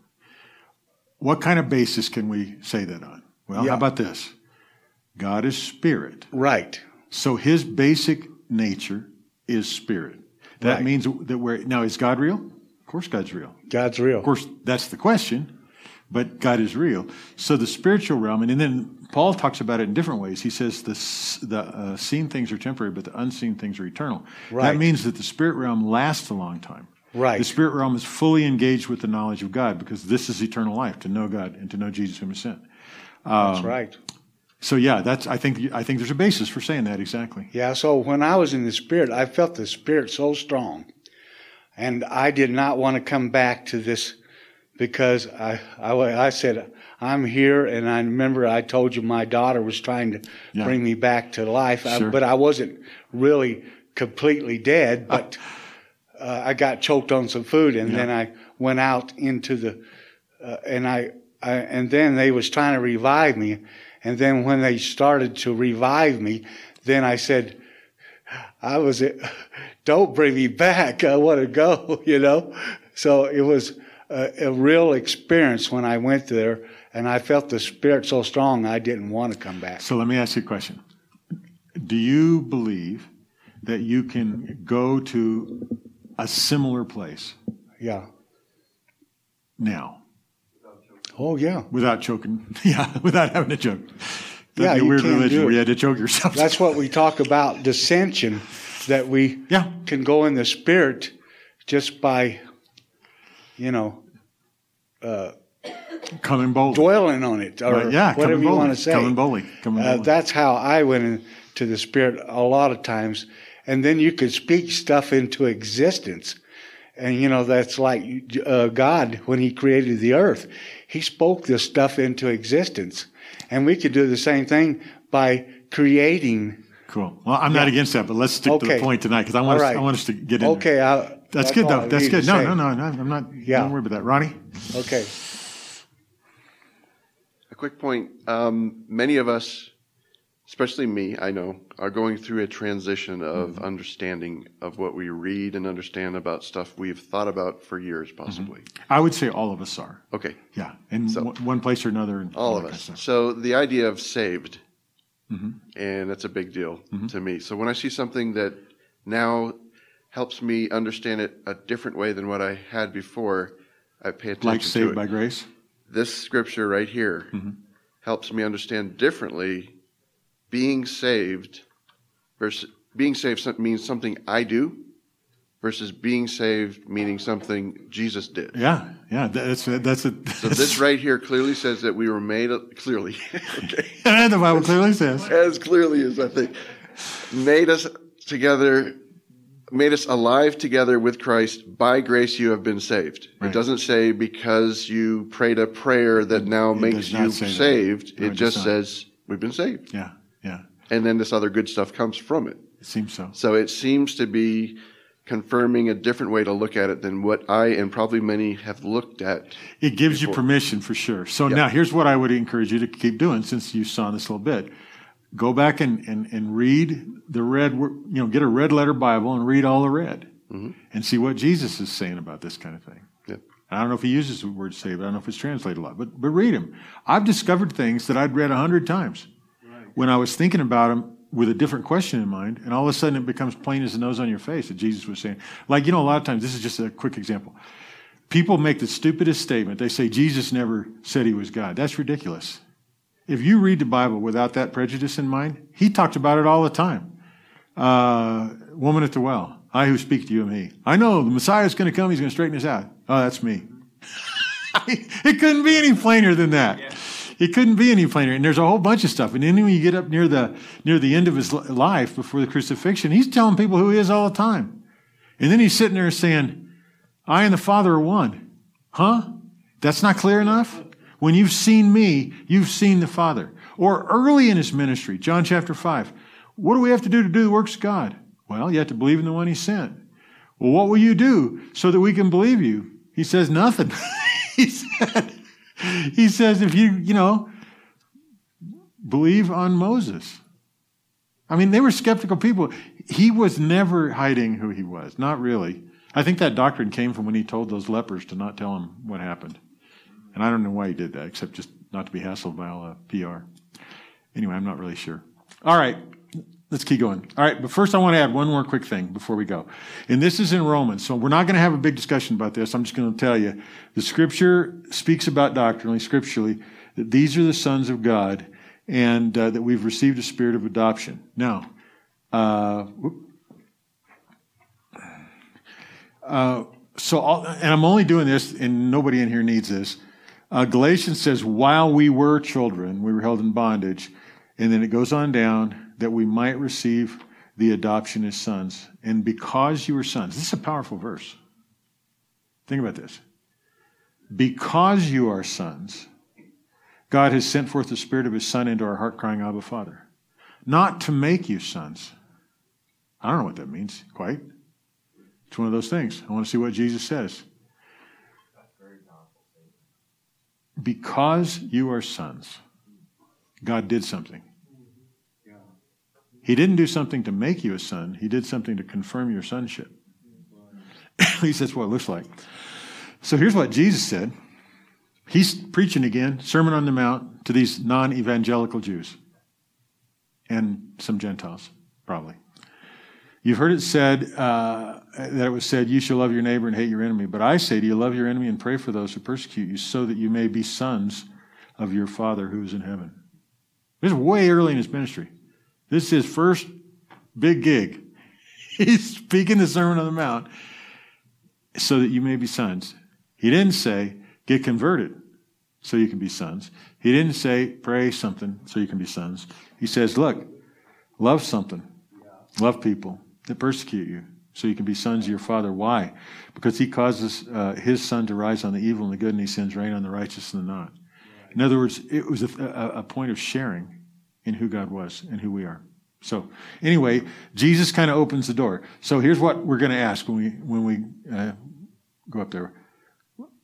What kind of basis can we say that on? Well, Yeah. how about this? God is spirit. Right. So his basic nature is spirit. That Right. means that we're now is God real? Of course God's real. God's real. Of course, that's the question, but God is real. So the spiritual realm, and then Paul talks about it in different ways. He says the, the uh, seen things are temporary, but the unseen things are eternal. That means that the spirit realm lasts a long time. Right. The spirit realm is fully engaged with the knowledge of God because this is eternal life, to know God and to know Jesus whom he sent. That's Um, right. So yeah, that's I think I think there's a basis for saying that exactly. Yeah, so when I was in the Spirit, I felt the Spirit so strong. And I did not want to come back to this because I, I, I said, I'm here. And I remember I told you my daughter was trying to Yeah. bring me back to life, I- but I wasn't really completely dead. But uh, I got choked on some food and then I went out into the, uh, and I, I, and then they was trying to revive me. And then when they started to revive me, then I said, I was, don't bring me back. I want to go, you know? So it was a, a real experience when I went there and I felt the spirit so strong I didn't want to come back. So let me ask you a question. Do you believe that you can go to a similar place Yeah. now Oh, yeah. without choking? Yeah, without having to choke. That'd Yeah, be a weird religion where you had to choke yourself. That's what we talk about dissension, that we yeah, can go in the spirit just by, you know, coming boldly. dwelling on it or Right, yeah, whatever you want to say. Coming boldly. Coming Uh, boldly. that's how I went into the spirit a lot of times. And then you could speak stuff into existence. And you know, that's like uh, God when he created the earth. He spoke this stuff into existence. And we could do the same thing by creating. cool. Well, I'm not against that, but let's stick to the point tonight because I want All us, I want us to get in. Okay, I, That's, good though. I That's good. No, no, no, no. I'm not. Yeah. Don't worry about that, Ronnie. Okay. A quick point. Um, many of us, especially me, I know, are going through a transition of Mm-hmm. understanding of what we read and understand about stuff we've thought about for years, Mm-hmm. possibly. I would say all of us are. Okay, Yeah, in So- one- one place or another. all of us. So the idea of saved, Mm-hmm. and that's a big deal to me. So when I see something that now helps me understand it a different way than what I had before, I pay attention Like to saved it. by grace. this scripture right here Mm-hmm. helps me understand differently being saved versus being saved means something I do versus being saved meaning something Jesus did. Yeah, yeah. That's that's a. So this right here clearly says that we were made clearly, okay, and the Bible clearly says. as clearly as I think, made us together, made us alive together with Christ. By grace, you have been saved. Right. It doesn't say because you prayed a prayer that now It makes you that. saved. No, it just says we've been saved, yeah. And then this other good stuff comes from it. It seems so. So it seems to be confirming a different way to look at it than what I and probably many have looked at. It gives you permission for sure. So now here's what I would encourage you to keep doing since you saw this a little bit. Go back and, and, and read the red, you know, get a red letter Bible and read all the red mm-hmm. and see what Jesus is saying about this kind of thing. Yep. I don't know if he uses the word save. I don't know if it's translated a lot, but, but read him. I've discovered things that I'd read a hundred times when I was thinking about them with a different question in mind, and all of a sudden it becomes plain as the nose on your face that Jesus was saying. Like, you know, a lot of times, this is just a quick example. People make the stupidest statement. They say Jesus never said he was God. That's ridiculous. If you read the Bible without that prejudice in mind, he talked about it all the time. Uh, woman at the well, I who speak to you am he. I know the Messiah is going to come. He's going to straighten us out. Oh, that's me. it couldn't be any plainer than that. It couldn't be any plainer. And there's a whole bunch of stuff. And then when you get up near the near the end of his life before the crucifixion, he's telling people who he is all the time. And then he's sitting there saying, "I and the Father are one." Huh? That's not clear enough. When you've seen me, you've seen the Father. Or early in his ministry, John chapter five. What do we have to do to do the works of God? Well, you have to believe in the one he sent. Well, what will you do so that we can believe you? He says nothing. he said, he says, if you, you know, believe on Moses. I mean, they were skeptical people. He was never hiding who he was, not really. I think that doctrine came from when he told those lepers to not tell him what happened. And I don't know why he did that, except just not to be hassled by all the PR. Anyway, I'm not really sure. All right, let's keep going. All right, but first I want to add one more quick thing before we go. And this is in Romans, so we're not going to have a big discussion about this. I'm just going to tell you the scripture speaks about doctrinally, scripturally, that these are the sons of God and uh, that we've received a spirit of adoption. Now, uh, uh, so, I'll, and I'm only doing this, and nobody in here needs this. Uh, Galatians says, while we were children, we were held in bondage. And then it goes on down that we might receive the adoption as sons. And because you are sons, this is a powerful verse. Think about this. Because you are sons, God has sent forth the Spirit of His Son into our heart, crying, Abba, Father. Not to make you sons. I don't know what that means quite. It's one of those things. I want to see what Jesus says. Because you are sons, God did something. He didn't do something to make you a son, He did something to confirm your sonship. At least that's what it looks like. So here's what Jesus said. He's preaching again, Sermon on the Mount, to these non evangelical Jews and some Gentiles, probably. You've heard it said uh, that it was said, You shall love your neighbor and hate your enemy. But I say to you, love your enemy and pray for those who persecute you, so that you may be sons of your Father who is in heaven. This is way early in his ministry. This is his first big gig. He's speaking the Sermon on the Mount so that you may be sons. He didn't say, get converted so you can be sons. He didn't say, pray something so you can be sons. He says, look, love something, love people that persecute you so you can be sons of your Father. Why? Because he causes uh, his sun to rise on the evil and the good, and he sends rain on the righteous and the not. In other words, it was a, a, a point of sharing in who God was and who we are. So anyway, Jesus kind of opens the door. So here's what we're going to ask when we when we uh, go up there.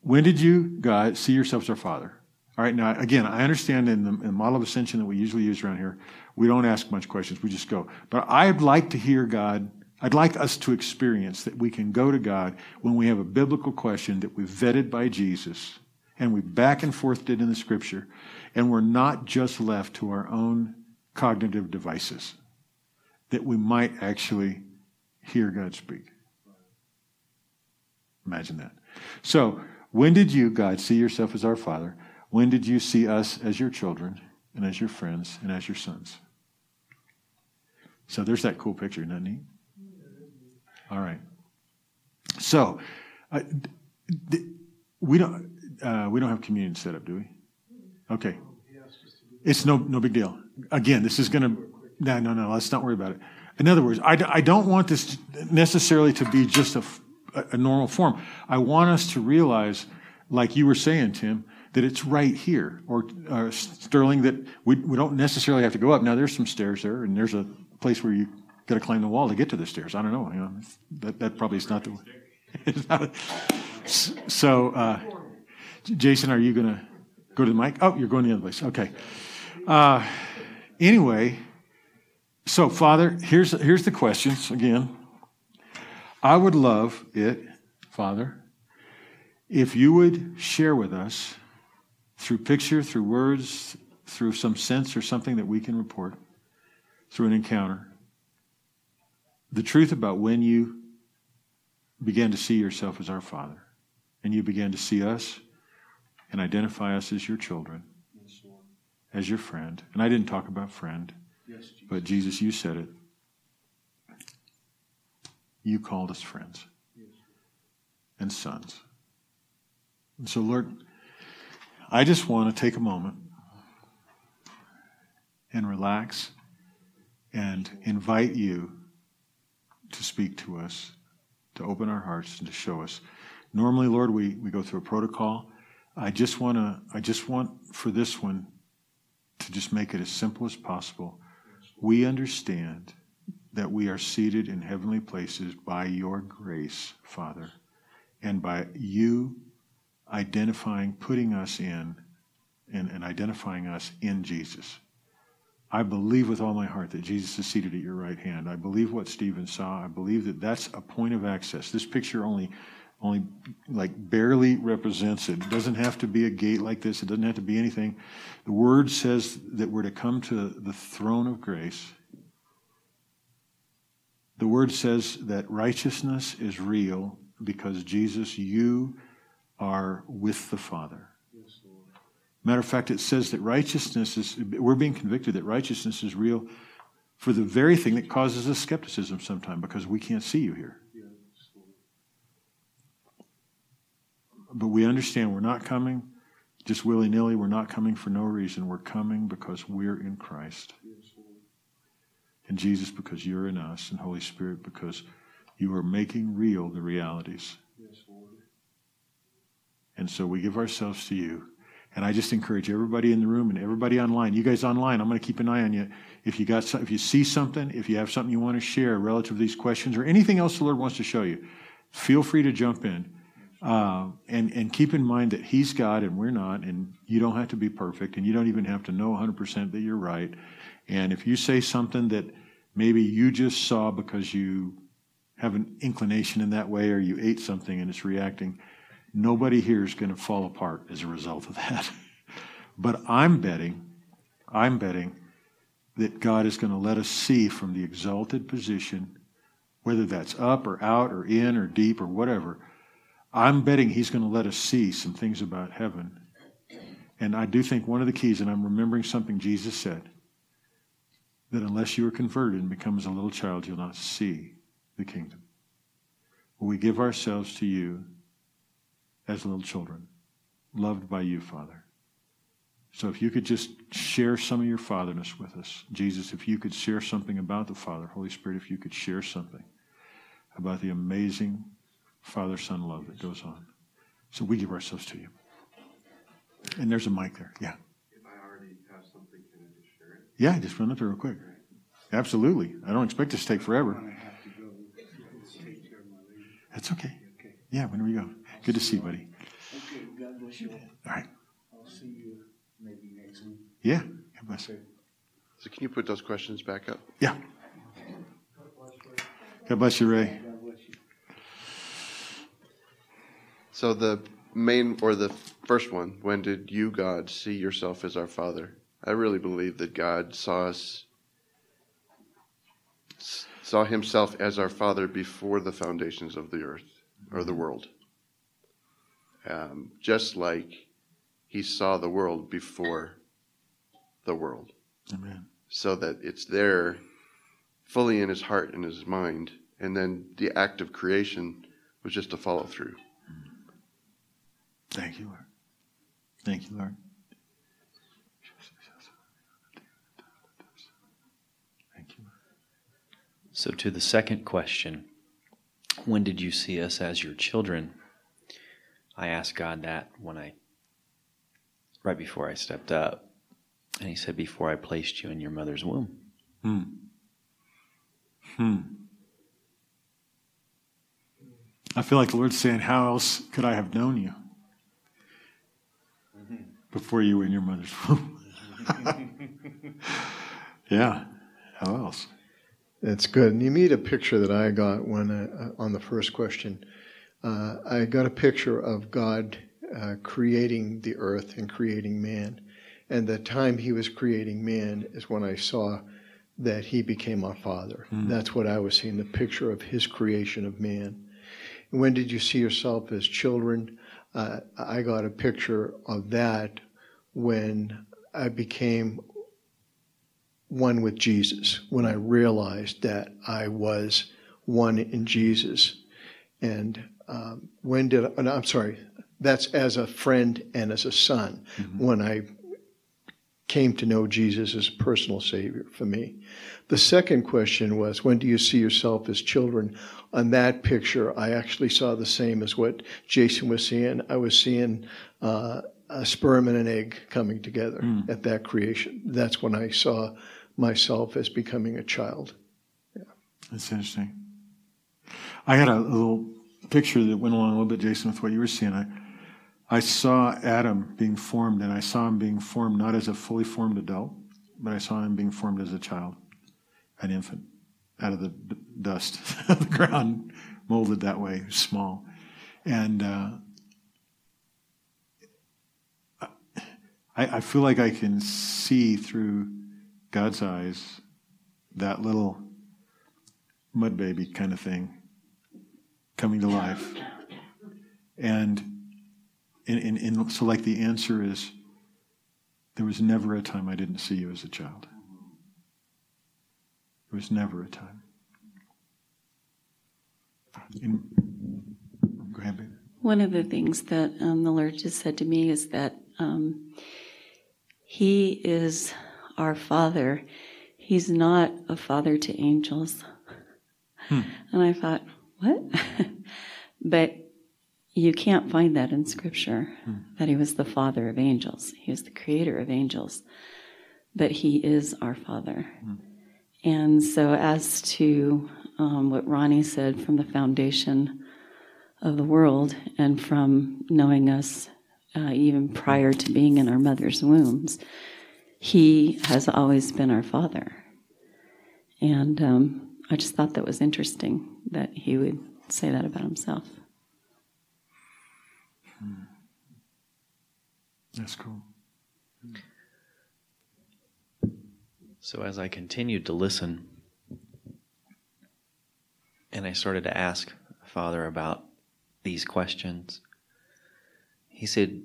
When did you, God, see yourself as our Father? All right. Now, again, I understand in the, in the model of ascension that we usually use around here, we don't ask much questions. We just go. But I'd like to hear God. I'd like us to experience that we can go to God when we have a biblical question that we've vetted by Jesus and we back and forth did in the Scripture, and we're not just left to our own cognitive devices, that we might actually hear God speak. Imagine that. So, when did you, God, see yourself as our Father? When did you see us as your children and as your friends and as your sons? So there's that cool picture, isn't that neat? All right. So, uh, we don't uh, we don't have communion set up, do we? Okay. It's no no big deal. Again, this is going to no no no. Let's not worry about it. In other words, I, I don't want this necessarily to be just a, a normal form. I want us to realize, like you were saying, Tim, that it's right here, or uh, Sterling, that we, we don't necessarily have to go up. Now, there's some stairs there, and there's a place where you got to climb the wall to get to the stairs. I don't know. You know that, that probably is not the a, so, uh, Jason, are you going to go to the mic? Oh, you're going the other place. Okay. Uh, anyway, so Father, here's here's the questions again. I would love it, Father, if you would share with us through picture, through words, through some sense or something that we can report, through an encounter, the truth about when you began to see yourself as our Father and you began to see us and identify us as your children, as your friend. And I didn't talk about friend, yes, but Jesus, you said it. You called us friends yes. and sons. And so, Lord, I just want to take a moment and relax and invite you to speak to us, to open our hearts, and to show us. Normally, Lord, we, we go through a protocol. I just want to, I just want for this one to just make it as simple as possible. We understand that we are seated in heavenly places by your grace, Father, and by you identifying, putting us in, and, and identifying us in Jesus. I believe with all my heart that Jesus is seated at your right hand. I believe what Stephen saw. I believe that that's a point of access. This picture only only like barely represents it. It doesn't have to be a gate like this. It doesn't have to be anything. The word says that we're to come to the throne of grace. The word says that righteousness is real because Jesus, you are with the Father. Matter of fact, it says that righteousness is, we're being convicted that righteousness is real for the very thing that causes us skepticism sometimes because we can't see you here. But we understand we're not coming just willy nilly. We're not coming for no reason. We're coming because we're in Christ. And Jesus, because you're in us, and Holy Spirit, because you are making real the realities. And so we give ourselves to you. And I just encourage everybody in the room and everybody online. You guys online, I'm going to keep an eye on you. If you got some, if you see something, if you have something you want to share relative to these questions or anything else the Lord wants to show you, feel free to jump in. Uh, and and keep in mind that He's God and we're not, and you don't have to be perfect, and you don't even have to know 100% that you're right. And if you say something that maybe you just saw because you have an inclination in that way, or you ate something and it's reacting, nobody here is going to fall apart as a result of that. but I'm betting, I'm betting that God is going to let us see from the exalted position, whether that's up or out or in or deep or whatever I'm betting he's going to let us see some things about heaven. And I do think one of the keys, and I'm remembering something Jesus said, that unless you are converted and become as a little child, you'll not see the kingdom. We give ourselves to you as little children, loved by you, Father. So if you could just share some of your fatherness with us. Jesus, if you could share something about the Father. Holy Spirit, if you could share something about the amazing father son love that goes on. So we give ourselves to you. And there's a mic there. Yeah. If I already have something, can I just share it? Yeah, just run it through real quick. Absolutely. I don't expect this to take forever. That's okay. Yeah, whenever you go. Good to see you, buddy. Okay, God bless you. All right. I'll see you maybe next week. Yeah. God bless. you. So can you put those questions back up? Yeah. God bless you, Ray. God bless you. So the main or the first one, when did you, God, see yourself as our Father? I really believe that God saw us saw himself as our Father before the foundations of the earth or the world. Um, just like he saw the world before the world. Amen. So that it's there fully in his heart and his mind. And then the act of creation was just a follow through. Thank you, Lord. Thank you, Lord. Thank you. Lord. So, to the second question, when did you see us as your children? I asked God that when I, right before I stepped up. And He said, Before I placed you in your mother's womb. Hmm. Hmm. I feel like the Lord's saying, How else could I have known you before you were in your mother's womb? yeah. How else? That's good. And you meet a picture that I got when uh, on the first question. Uh, I got a picture of God uh, creating the earth and creating man. And the time he was creating man is when I saw that he became our father. Mm. That's what I was seeing, the picture of his creation of man. When did you see yourself as children? Uh, I got a picture of that when I became one with Jesus, when I realized that I was one in Jesus. And um, when did I, no, I'm sorry, that's as a friend and as a son when I came to know Jesus as a personal Savior for me. The second question was, when do you see yourself as children? On that picture, I actually saw the same as what Jason was seeing. I was seeing uh, a sperm and an egg coming together at that creation. That's when I saw myself as becoming a child. That's interesting. I had a little picture that went along a little bit, Jason, with what you were seeing. I, I saw Adam being formed, and I saw him being formed not as a fully formed adult, but I saw him being formed as a child, an infant, out of the d- dust of the ground, molded that way, small. And uh, I, I feel like I can see through God's eyes that little mud baby kind of thing coming to life. And, and, and, so, like, the answer is there was never a time I didn't see you as a child. There was never a time. In, go ahead, baby. One of the things that um, the Lord just said to me is that um, He is our Father. He's not a father to angels. Hmm. And I thought, what? but you can't find that in Scripture, hmm. that He was the Father of angels. He was the creator of angels. But He is our Father. Hmm. And so, as to um, what Ronnie said from the foundation of the world and from knowing us uh, even prior to being in our mother's wombs, He has always been our Father. And um, I just thought that was interesting that He would say that about Himself. Hmm. That's cool. So, as I continued to listen, and I started to ask Father about these questions. He said,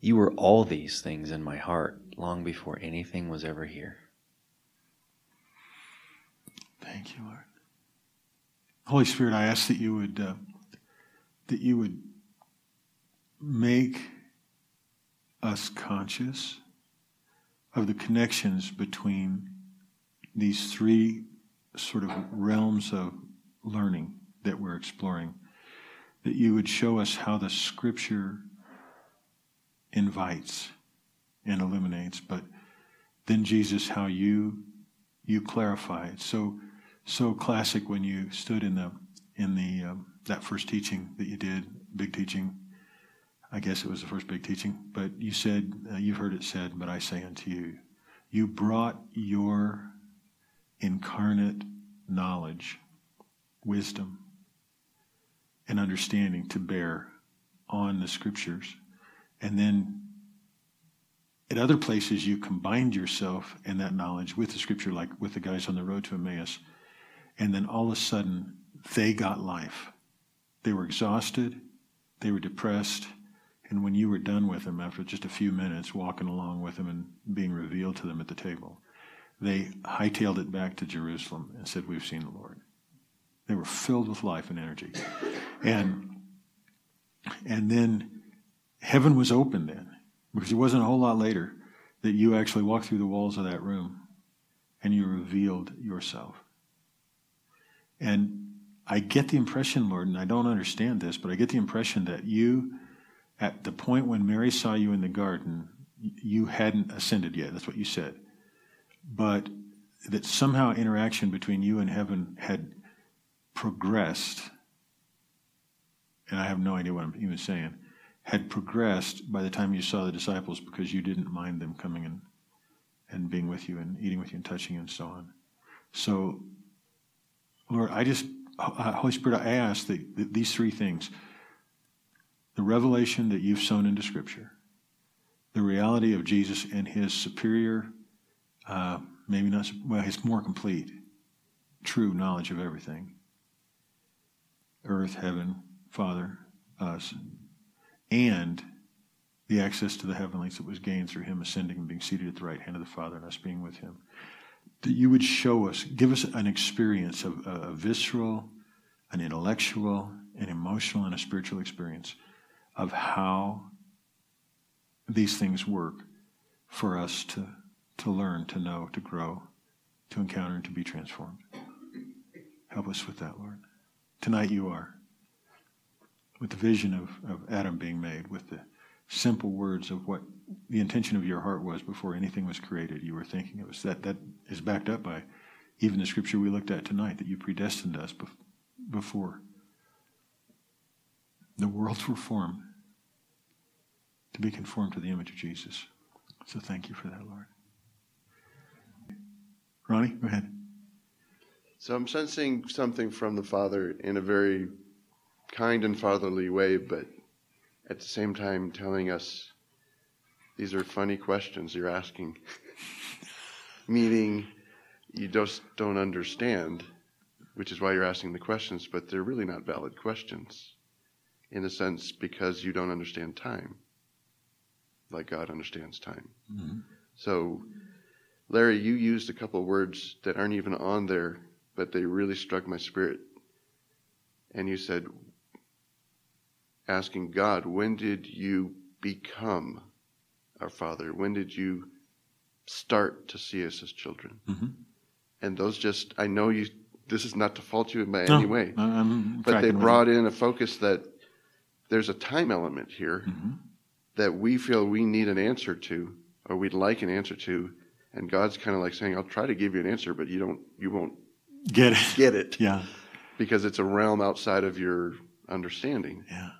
You were all these things in my heart long before anything was ever here. Thank you, Lord. Holy Spirit, I ask that you would uh, that you would make us conscious of the connections between these three sort of realms of learning that we're exploring, that you would show us how the scripture invites and illuminates, but then Jesus, how you you clarify it. So so classic when you stood in the in the um, that first teaching that you did, big teaching. I guess it was the first big teaching, but you said uh, you've heard it said, but I say unto you, you brought your incarnate knowledge, wisdom, and understanding to bear on the scriptures. And then at other places, you combined yourself and that knowledge with the scripture, like with the guys on the road to Emmaus. And then all of a sudden, they got life. They were exhausted, they were depressed. And when you were done with them after just a few minutes, walking along with them and being revealed to them at the table, they hightailed it back to Jerusalem and said, We've seen the Lord. They were filled with life and energy. And, and then heaven was open then, because it wasn't a whole lot later that you actually walked through the walls of that room and you revealed yourself. And I get the impression, Lord, and I don't understand this, but I get the impression that you, at the point when Mary saw you in the garden, you hadn't ascended yet. That's what you said but that somehow interaction between you and heaven had progressed, and I have no idea what I'm even saying, had progressed by the time you saw the disciples because you didn't mind them coming and, and being with you and eating with you and touching you and so on. So, Lord, I just, Holy Spirit, I ask that, that these three things the revelation that you've sown into Scripture, the reality of Jesus and his superior uh, maybe not, well, his more complete, true knowledge of everything earth, heaven, Father, us, and the access to the heavenlies that was gained through him ascending and being seated at the right hand of the Father and us being with him. That you would show us, give us an experience of a, a visceral, an intellectual, an emotional, and a spiritual experience of how these things work for us to to learn, to know, to grow, to encounter, and to be transformed. Help us with that, Lord. Tonight you are. With the vision of, of Adam being made, with the simple words of what the intention of your heart was before anything was created, you were thinking it was that that is backed up by even the scripture we looked at tonight that you predestined us before the worlds were formed to be conformed to the image of Jesus. So thank you for that, Lord. Ronnie, go ahead. So I'm sensing something from the Father in a very kind and fatherly way, but at the same time telling us these are funny questions you're asking. Meaning you just don't understand, which is why you're asking the questions, but they're really not valid questions in a sense because you don't understand time like God understands time. So, Larry, you used a couple of words that aren't even on there, but they really struck my spirit. And you said, asking God, when did you become our Father? When did you start to see us as children? Mhm. And those just, I know you, this is not to fault you in No, any way, I'm but they brought in a focus that there's a time element here Mhm. that we feel we need an answer to, or we'd like an answer to, and God's kind of like saying, "I'll try to give you an answer, but you don't, you won't. Get it? get it Yeah, because it's a realm outside of your understanding, yeah.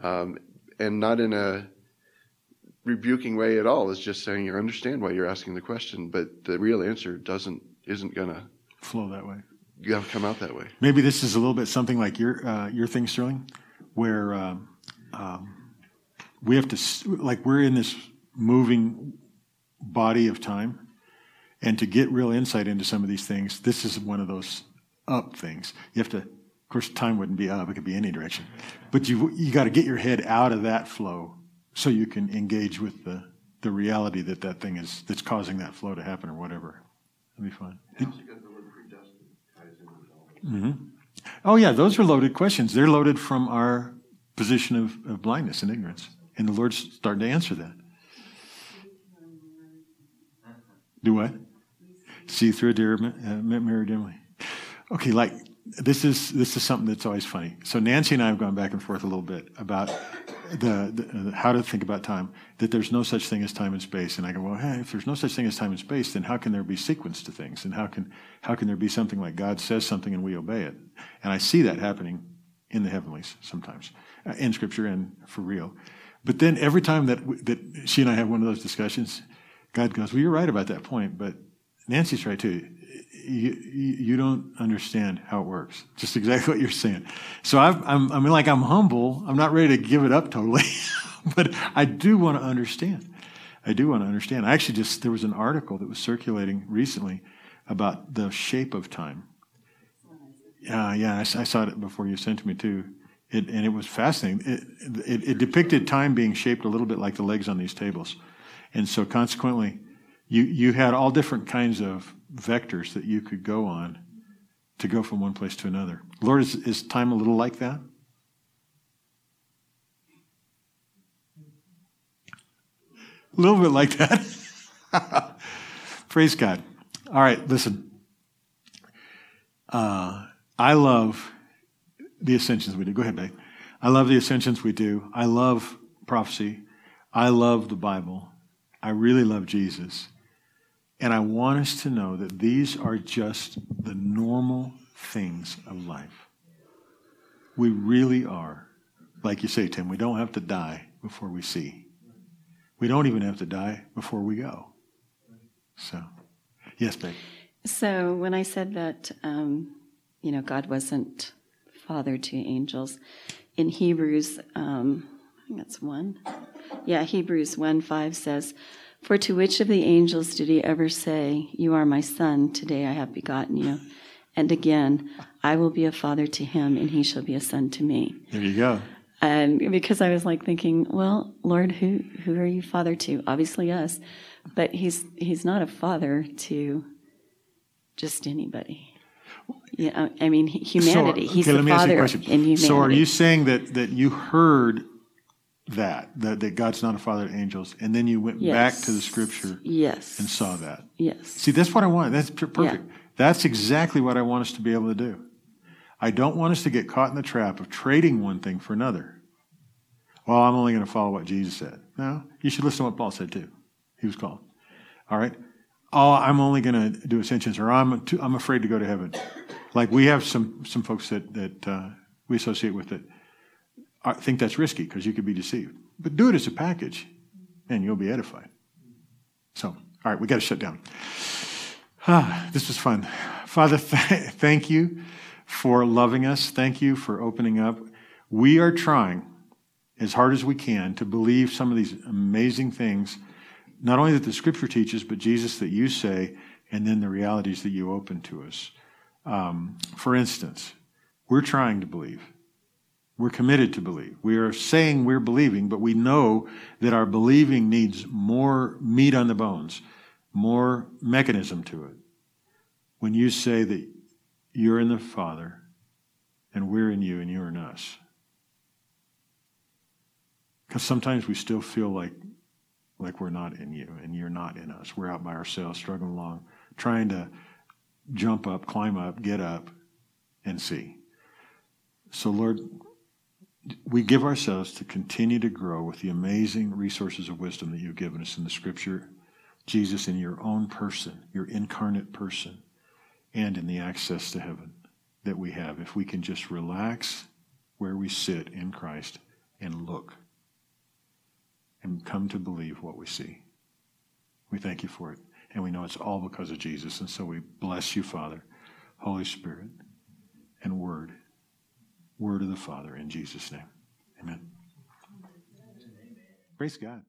um, and not in a rebuking way at all. It's just saying you understand why you're asking the question, but the real answer doesn't isn't gonna Flow that way. gonna come out that way. Maybe this is a little bit something like your uh, your thing, Sterling, where um, um, we have to like we're in this moving body of time, and to get real insight into some of these things, this is one of those up things. You have to, of course, time wouldn't be up; it could be any direction, but you you got to get your head out of that flow so you can engage with the the reality that that thing is that's causing that flow to happen or whatever. That'd be fun. Oh, yeah, those are loaded questions. They're loaded from our position of, of blindness and ignorance. And the Lord's starting to answer that. Do what? See through a dear, uh, mirror dimly. Okay, like this is this is something that's always funny. So Nancy and I have gone back and forth a little bit about the, the how to think about time. That there's no such thing as time and space. And I go, well, hey, if there's no such thing as time and space, then how can there be sequence to things? And how can how can there be something like God says something and we obey it? And I see that happening in the heavenlies sometimes, uh, in Scripture and for real. But then every time that that she and I have one of those discussions, God goes, "Well, you're right about that point, but Nancy's right too. You, you, don't understand how it works. Just exactly what you're saying. So I've, I'm, I mean, like I'm humble. I'm not ready to give it up totally, but I do want to understand. I do want to understand. I actually just there was an article that was circulating recently about the shape of time. Yeah, yeah, I, I saw it before you sent to me too. It, and it was fascinating. It, it, it depicted time being shaped a little bit like the legs on these tables. And so consequently, you, you had all different kinds of vectors that you could go on to go from one place to another. Lord, is, is time a little like that? A little bit like that. Praise God. All right, listen. Uh, I love the ascensions we do. Go ahead, babe. I love the ascensions we do. I love prophecy. I love the Bible. I really love Jesus. And I want us to know that these are just the normal things of life. We really are. Like you say, Tim, we don't have to die before we see. We don't even have to die before we go. So, yes, babe. So when I said that, um, you know, God wasn't father to angels, in Hebrews, um, I think that's one. Yeah, Hebrews 1 5 says, For to which of the angels did he ever say, You are my son, today I have begotten you? And again, I will be a father to him, and he shall be a son to me. There you go. And because I was like thinking, well, Lord, who who are you father to? Obviously us, but he's he's not a father to just anybody. Yeah, I mean humanity. So, he's okay, the let you father in humanity. So, are you saying that that you heard that that, that God's not a father to angels, and then you went back to the Scripture Yes. and saw that? Yes. See, that's what I want. That's per- perfect. That's exactly what I want us to be able to do. I don't want us to get caught in the trap of trading one thing for another. Well, I'm only going to follow what Jesus said. No, you should listen to what Paul said too. He was called. All right. Oh, I'm only going to do ascensions, or I'm too, I'm afraid to go to heaven. Like we have some some folks that that uh, we associate with that are, think that's risky because you could be deceived. But do it as a package, and you'll be edified. So, all right, we got to shut down. Ah, this was fun. Father, th- thank you for loving us. Thank you for opening up. We are trying as hard as we can to believe some of these amazing things, not only that the scripture teaches, but Jesus that you say, and then the realities that you open to us. Um, for instance, we're trying to believe. We're committed to believe. We are saying we're believing, but we know that our believing needs more meat on the bones, more mechanism to it. When you say that you're in the Father, and we're in you, and you're in us. Because sometimes we still feel like, like we're not in you, and you're not in us. We're out by ourselves, struggling along, trying to jump up, climb up, get up, and see. So, Lord, we give ourselves to continue to grow with the amazing resources of wisdom that you've given us in the scripture, Jesus, in your own person, your incarnate person, and in the access to heaven that we have. If we can just relax where we sit in Christ and look and come to believe what we see. We thank you for it. And we know it's all because of Jesus. And so we bless you, Father, Holy Spirit, and Word word of the Father in Jesus' name. Amen. Praise God.